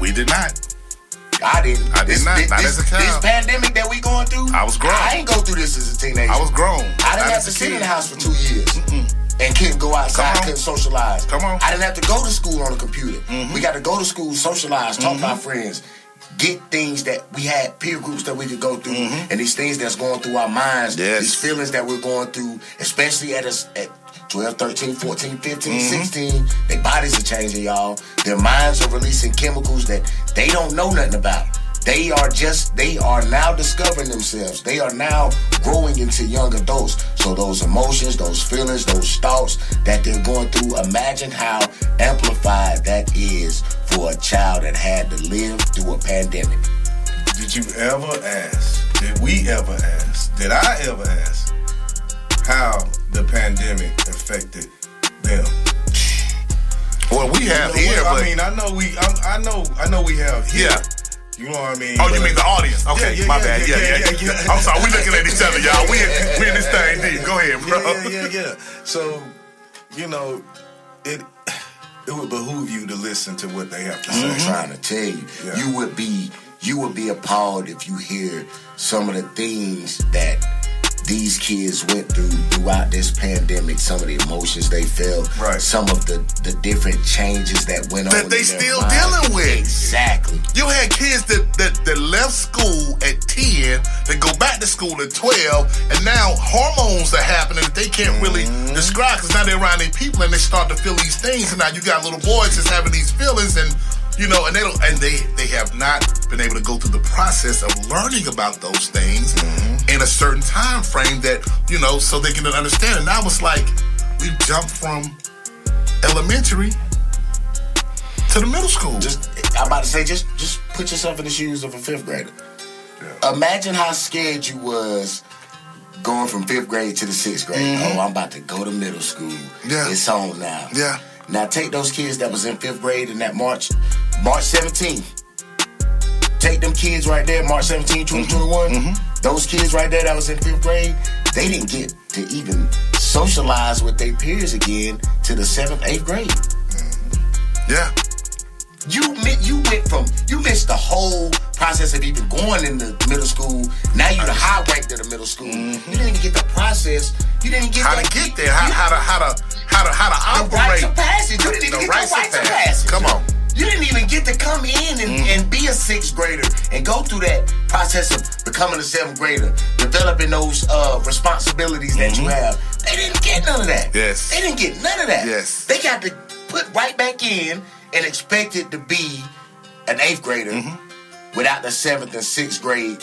We did not. I didn't. I did this, not, This, not as a child. This pandemic that we going through. I was grown. I ain't go through this as a teenager. I was grown. I didn't Not have to sit in the house for two years. And couldn't go outside, couldn't socialize. Come on. Mm-hmm. I didn't have to go to school on a computer. We got to go to school, socialize, talk to our friends, get things that we had peer groups that we could go through, and these things that's going through our minds, Mm-hmm. Yes. these feelings that we're going through, especially at us at 12, 13, 14, 15, Mm-hmm. 16. Their bodies are changing, y'all. Their minds are releasing chemicals that they don't know nothing about. They are just, they are now discovering themselves. They are now growing into young adults. So those emotions, those feelings, those thoughts that they're going through, imagine how amplified that is for a child that had to live through a pandemic. Did you ever ask? Did we ever ask? Did I ever ask how the pandemic affected them? Well, we have You know here, what? but I mean, I know we, I, I know, I know we have here. Yeah. You know what I mean? oh, you mean the audience? Okay, Yeah, yeah, my yeah, bad. Yeah yeah, yeah, yeah, yeah. I'm sorry. We looking at each other, y'all. We in, we in this thing deep. Go ahead, bro. Yeah, yeah, yeah, yeah. So, you know, it it would behoove you to listen to what they have to say. I'm trying to tell you, Yeah. you would be you would be appalled if you hear some of the things that these kids went through throughout this pandemic. Some of the emotions they felt, Right. Some of the the different changes that went on That they still mind. dealing with. Exactly. You had kids that, that, that left school at 10, that go back to school at 12, and now hormones are happening that they can't really Mm-hmm. describe because now they're around their people and they start to feel these things. And now you got little boys just having these feelings and you know, and they don't, and they they have not been able to go through the process of learning about those things Mm-hmm. In a certain time frame that you know, so they can understand. And I was like we jumped from elementary to the middle school. Just I'm about to say, just just put yourself in the shoes of a fifth grader. Yeah. Imagine how scared you was going from fifth grade to the sixth grade. Oh, I'm about to go to middle school. Mm-hmm. Yeah. It's on now. Yeah. Now take those kids that was in fifth grade in that March, March 17th. Take them kids right there, March 17, 2021. Mm-hmm. Those kids right there that was in fifth grade, they didn't get to even socialize with their peers again to the seventh, eighth grade. Mm-hmm. yeah. You you went from you missed the whole process of even going into middle school. Now you're the high ranked of the middle school. You mm-hmm. didn't even get the process. You didn't get how that, to get there, how, how to how to how to how to the right operate. to passage. You didn't even The get rites the right to passage. passage. Come on. You didn't even get to come in and, and be a sixth grader and go through that process of becoming a seventh grader, developing those uh, responsibilities that you have. They didn't get none of that. Yes. They didn't get none of that. Yes. They got to put right back in and expect it to be an eighth grader Mm-hmm. without the seventh and sixth grade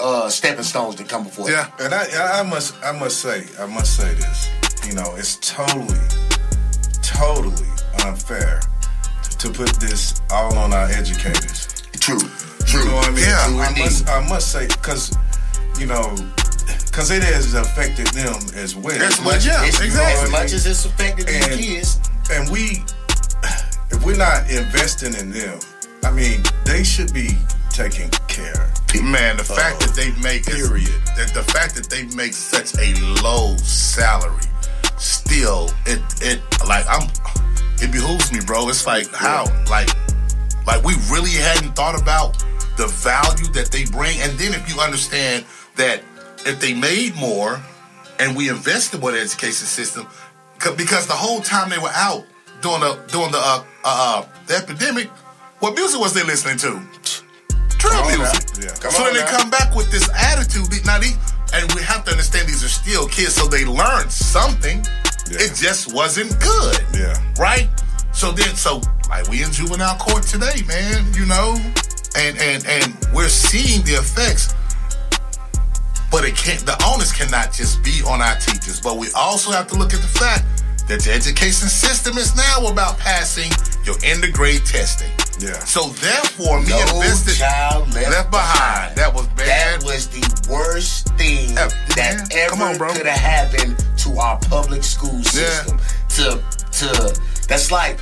uh, stepping stones that come before. Yeah. And I, I must, I must say, I must say this. You know, it's totally, totally unfair to put this all on our educators. True. True. You know what I mean? Yeah. I indeed. must, I must say, because you know, because it has affected them as well. As much- yeah, It's exactly. As much as it's affected these And- kids. and we, if we're not investing in them, I mean, they should be taken care. Man, the fact that they make Period. the, the fact that they make such a low salary, still it it like I'm it behooves me, bro. It's like how like like we really hadn't thought about the value that they bring, and then if you understand that if they made more and we invested more in the education system, because the whole time they were out during the during the uh, uh, the epidemic, what music was they listening to? Drill music. Yeah. So then they come back with this attitude. Now they, and we have to understand these are still kids, so they learned something. Yeah. It just wasn't good. Yeah. Right? So then so like we in juvenile court today, man, you know? And and and we're seeing the effects. But it can't the onus cannot just be on our teachers. But we also have to look at the fact that the education system is now about passing your end of grade testing. Yeah. So therefore, me No invested child left, left behind. That was bad. That was the worst thing Yeah, that on, ever could have happened to our public school system. Yeah. To to that's like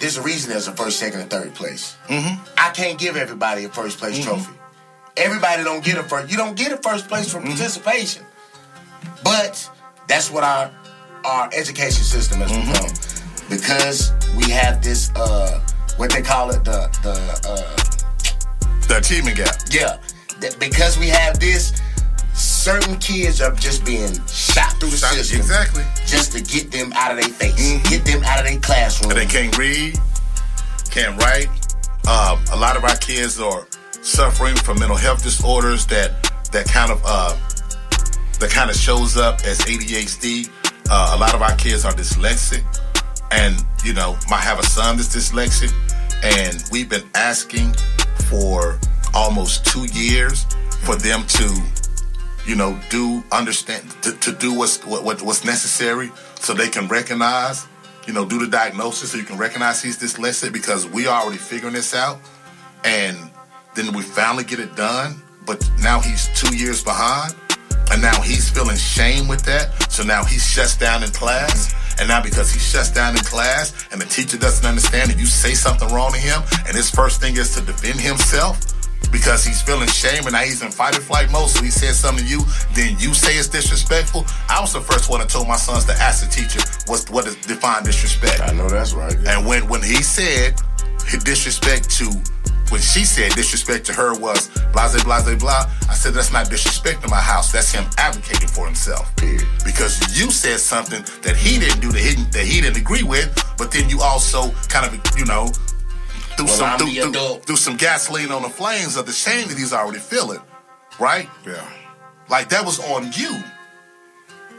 there's a reason there's a first, second, and third place. Mm-hmm. I can't give everybody a first place Mm-hmm. trophy. Everybody don't get a first. You don't get a first place for Mm-hmm. participation. But that's what our our education system has Mm-hmm. become because we have this uh what they call it the the uh the achievement gap. yeah, that because we have this, certain kids are just being shot through the system Exactly. just to get them out of their face, get them out of their classroom. And they can't read, can't write. Um, a lot of our kids are suffering from mental health disorders that that kind of uh, that kind of shows up as ADHD. Uh, a lot of our kids are dyslexic, and you know, might have a son that's dyslexic, and we've been asking for almost two years for them to you know, do understand to, to do what's what, what what's necessary so they can recognize, you know, do the diagnosis so you can recognize he's dyslexic because we are already figuring this out, and then we finally get it done. But now he's two years behind, and now he's feeling shame with that. So now he shuts down in class. And now because he shuts down in class and the teacher doesn't understand and you say something wrong to him and his first thing is to defend himself, because he's feeling shame and now he's in fight or flight mode. So he says something to you, then you say it's disrespectful. I was the first one that told my sons to ask the teacher what's what is define disrespect. I know that's right. And when when he said disrespect to when she said disrespect to her was blase blase blah, I said that's not disrespect in my house. That's him advocating for himself. Period. Because you said something that he didn't do that he, that he didn't agree with, but then you also kind of you know threw Well, some I'm threw, threw- threw some gasoline on the flames of the shame that he's already feeling, right? Yeah. Like that was on you.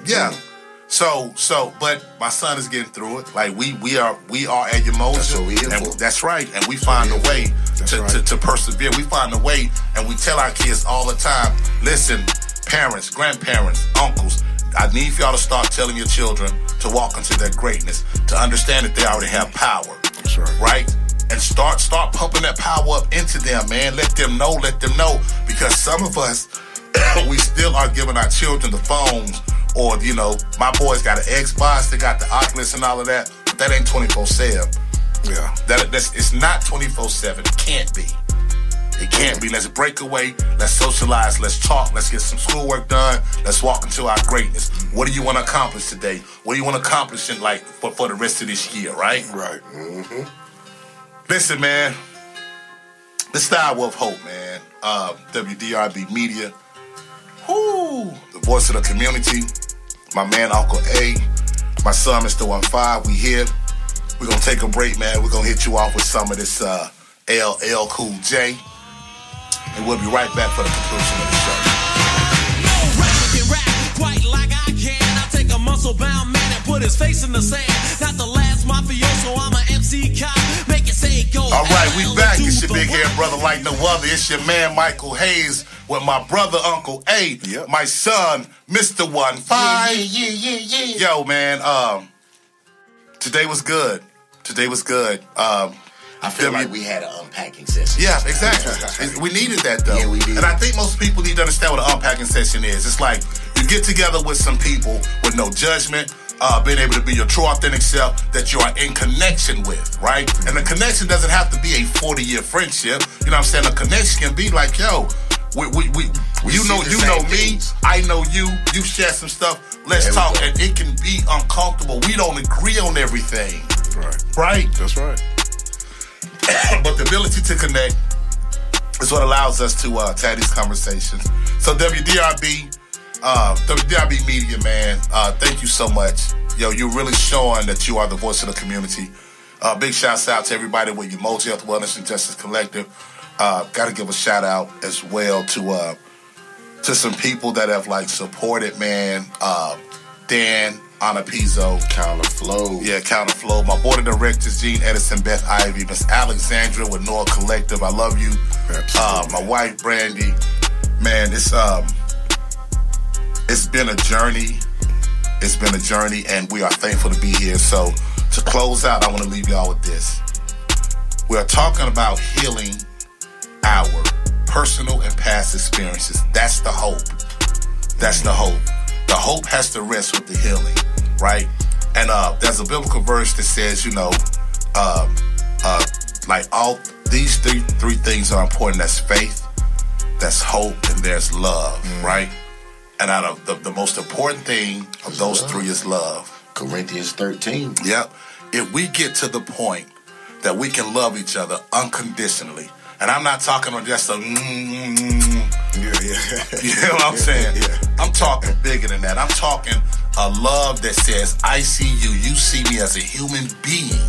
Yeah. Mm. So so but my son is getting through it. Like we we are we are at Umoja. That's what we here and for. That's right. And we find a way to, right. to, to persevere. We find a way and we tell our kids all the time, listen, parents, grandparents, uncles, I need for y'all to start telling your children to walk into their greatness, to understand that they already have power. That's right. Right? And start start pumping that power up into them, man. Let them know, let them know. Because some of us we still are giving our children the phones or, you know, my boys got an Xbox, they got the Oculus and all of that. But that ain't 24-7. Yeah. That that's it's not 24-7. It can't be. It can't be. Let's break away. Let's socialize. Let's talk. Let's get some schoolwork done. Let's walk into our greatness. What do you want to accomplish today? What do you want to accomplish in like for, for the rest of this year, right? Right. Listen, man. This the Hour of Hope, man. Uh, WDRB Media. Whoo! The voice of the community. My man, Uncle A. My son, Mr. One Five. We here. We're gonna take a break, man. We're gonna hit you off with some of this uh, LL Cool J, and we'll be right back for the conclusion of the show. Rapper can rap quite like I can. I take a muscle bound man put his face in the sand. Not the last mafioso, I'm a MC cop. Make it say go. All right, we back. It's your big one. hair brother like no other. It's your man Michael Hayes with my brother Uncle A, Yep. my son Mister One Five. Yeah, yeah, yeah, yeah. Yo, man. Um, today was good. Today was good. Um, I feel W- like we had an unpacking session. yeah, exactly. We needed that though. Yeah, we did. And I think most people need to understand what an unpacking session is. It's like you get together with some people with no judgment. Uh, being able to be your true authentic self that you are in connection with, right? And the connection doesn't have to be a 40 year friendship. You know what I'm saying? A connection can be like, yo, we, we, we, We you know, you know me, things. I know you, you share some stuff, let's There talk. And it can be uncomfortable. We don't agree on everything, Right. right? That's right. but the ability to connect is what allows us to uh, to have these conversations. So WDRB, uh, WDRB Media, man, uh, thank you so much. Yo, you're really showing that you are the voice of the community. Uh, big shouts out to everybody with Umoja Health Wellness and Justice Collective. Uh, Got to give a shout out as well to uh, to some people that have like supported, man. Uh, Dan Anapizo, Counter flow. yeah, Counterflow. My board of directors, Gene Edison, Beth Ivy, Miss Alexandra with Noah Collective. I love you. Uh, my wife, Brandy. Man, it's um, it's been a journey. It's been a journey, and we are thankful to be here. So, to close out, I want to leave y'all with this. We are talking about healing our personal and past experiences. That's the hope. That's the hope. The hope has to rest with the healing, right? And uh, there's a biblical verse that says, you know, um, uh, like all these three three things are important. That's faith, that's hope, and there's love, right? And out of the, the most important thing of those love. three is love. Corinthians 13. Yep. If we get to the point that we can love each other unconditionally, and I'm not talking on just a, mm, mm, mm, Yeah, yeah. you know what I'm saying? Yeah. I'm talking bigger than that. I'm talking a love that says, I see you, you see me as a human being,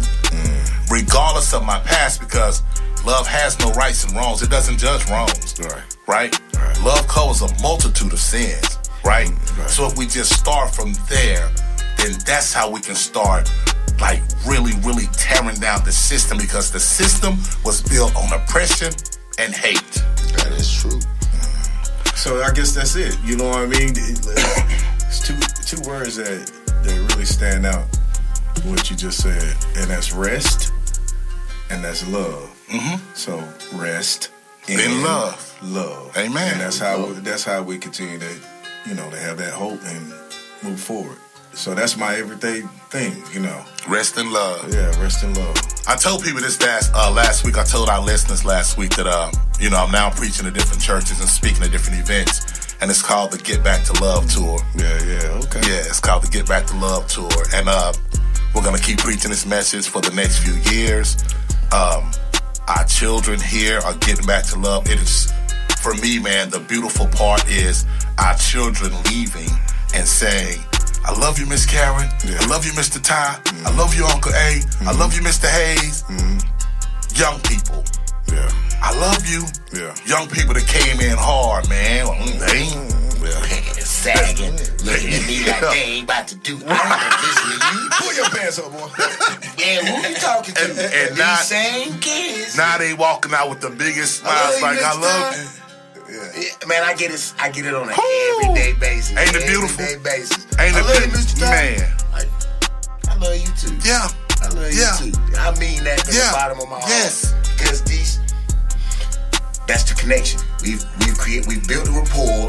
regardless of my past, because love has no rights and wrongs. It doesn't judge wrongs. Right. Right? Right. Love covers a multitude of sins. Right? Right. So if we just start from there, then that's how we can start like really, really tearing down the system because the system was built on oppression and hate. That is true. So I guess that's it. You know what I mean? It's two two words that that really stand out. What you just said, and that's rest, and that's love. Mm-hmm. So rest In love. love. Amen. And that's how we, that's how we continue to, you know, to have that hope and move forward. So that's my everyday thing. You know, Rest in love. yeah, rest in love. I told people this last uh, last week. I told our listeners last week that uh, you know I'm now preaching at different churches and speaking at different events, and it's called the Get Back to Love tour. Yeah, yeah, okay. Yeah, it's called the Get Back to Love tour, and uh, we're gonna keep preaching this message for the next few years. Um, our children here are getting back to love. It is for me, man. The beautiful part is our children leaving and saying. I love you, Miss Karen. Yeah. I love you, Mr. Ty. Mm-hmm. I love you, Uncle A. I mm-hmm. love you, Mr. Hayes. Mm-hmm. Young people, Yeah, I love you. yeah. Young people that came in hard, man. Pants sagging, looking at me like they ain't about to do. I ain't to you. Pull your pants up, boy. Who you talking to? And- and These not- same kids. now they walking out with the biggest oh, smiles, like I love you. Yeah, Man, I get it. I get it on an Whew. everyday basis. Ain't it beautiful? Everyday basis. Ain't it beautiful? Man. I, I love you too. Yeah. I love you too. I mean that from Yeah. the bottom of my heart. Yes. Because these that's the connection. We've we've created we've built a rapport.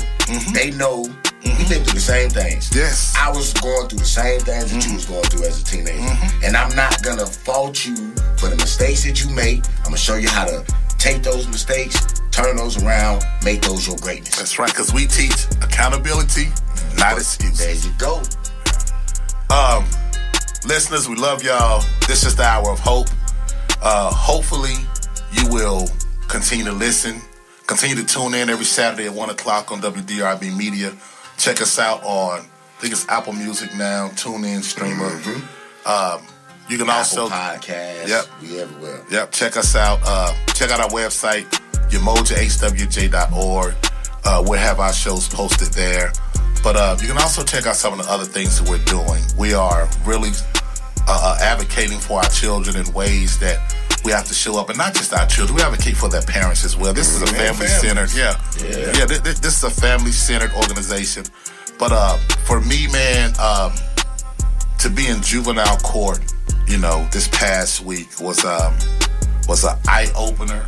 They know we've been through the same things. Mm-hmm. Yes. I was going through the same things that you was going through as a teenager. Mm-hmm. And I'm not gonna fault you for the mistakes that you make. I'm gonna show you how to take those mistakes, turn those around, make those your greatness. That's right, because we teach accountability, not excuses. There you go. Um, listeners, we love y'all. This is the hour of hope. Uh, hopefully, you will continue to listen. Continue to tune in every Saturday at 1 o'clock on WDRB Media. Check us out on, I think it's Apple Music now, TuneIn, Streamer. Um, You can Apple also podcast. Yep. We everywhere. Yep, check us out. Uh, check out our website, UmojaHWJ.org. Uh, we'll have our shows posted there. But uh, you can also check out some of the other things that we're doing. We are really uh, uh, advocating for our children in ways that we have to show up, and not just our children. We advocate for their parents as well. This is a family centered, yeah, yeah. thi- thi- this is a family centered organization. But uh, for me, man, um, to be in juvenile court, you know, this past week was um was an eye opener.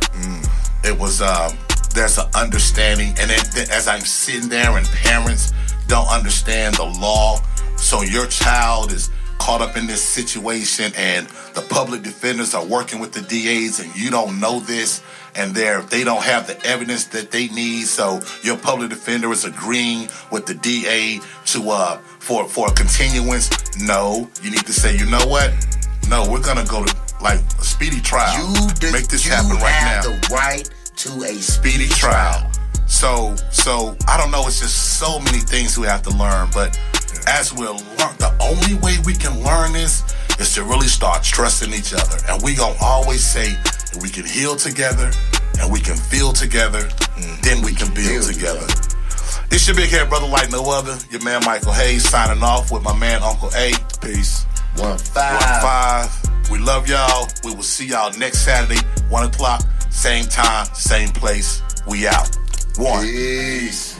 It was um there's an understanding, and then, then as I'm sitting there, and parents don't understand the law, so your child is caught up in this situation, and the public defenders are working with the DAs, and you don't know this, and they're they don't have the evidence that they need, so your public defender is agreeing with the DA to uh for for a continuance. No, you need to say, you know what? No, we're gonna go to like a speedy trial. You make this happen right have now. the right to a speedy trial. So, so I don't know. It's just so many things we have to learn. But as we'll learn, the only way we can learn this is to really start trusting each other. And we gonna always say that we can heal together and we can feel together. Mm. Then we can build Build together. It's your big head brother like no other. Your man Michael Hayes signing off with my man Uncle A. Peace. One five. One five. We love y'all. We will see y'all next Saturday, one o'clock, same time, same place. We out. One. Peace.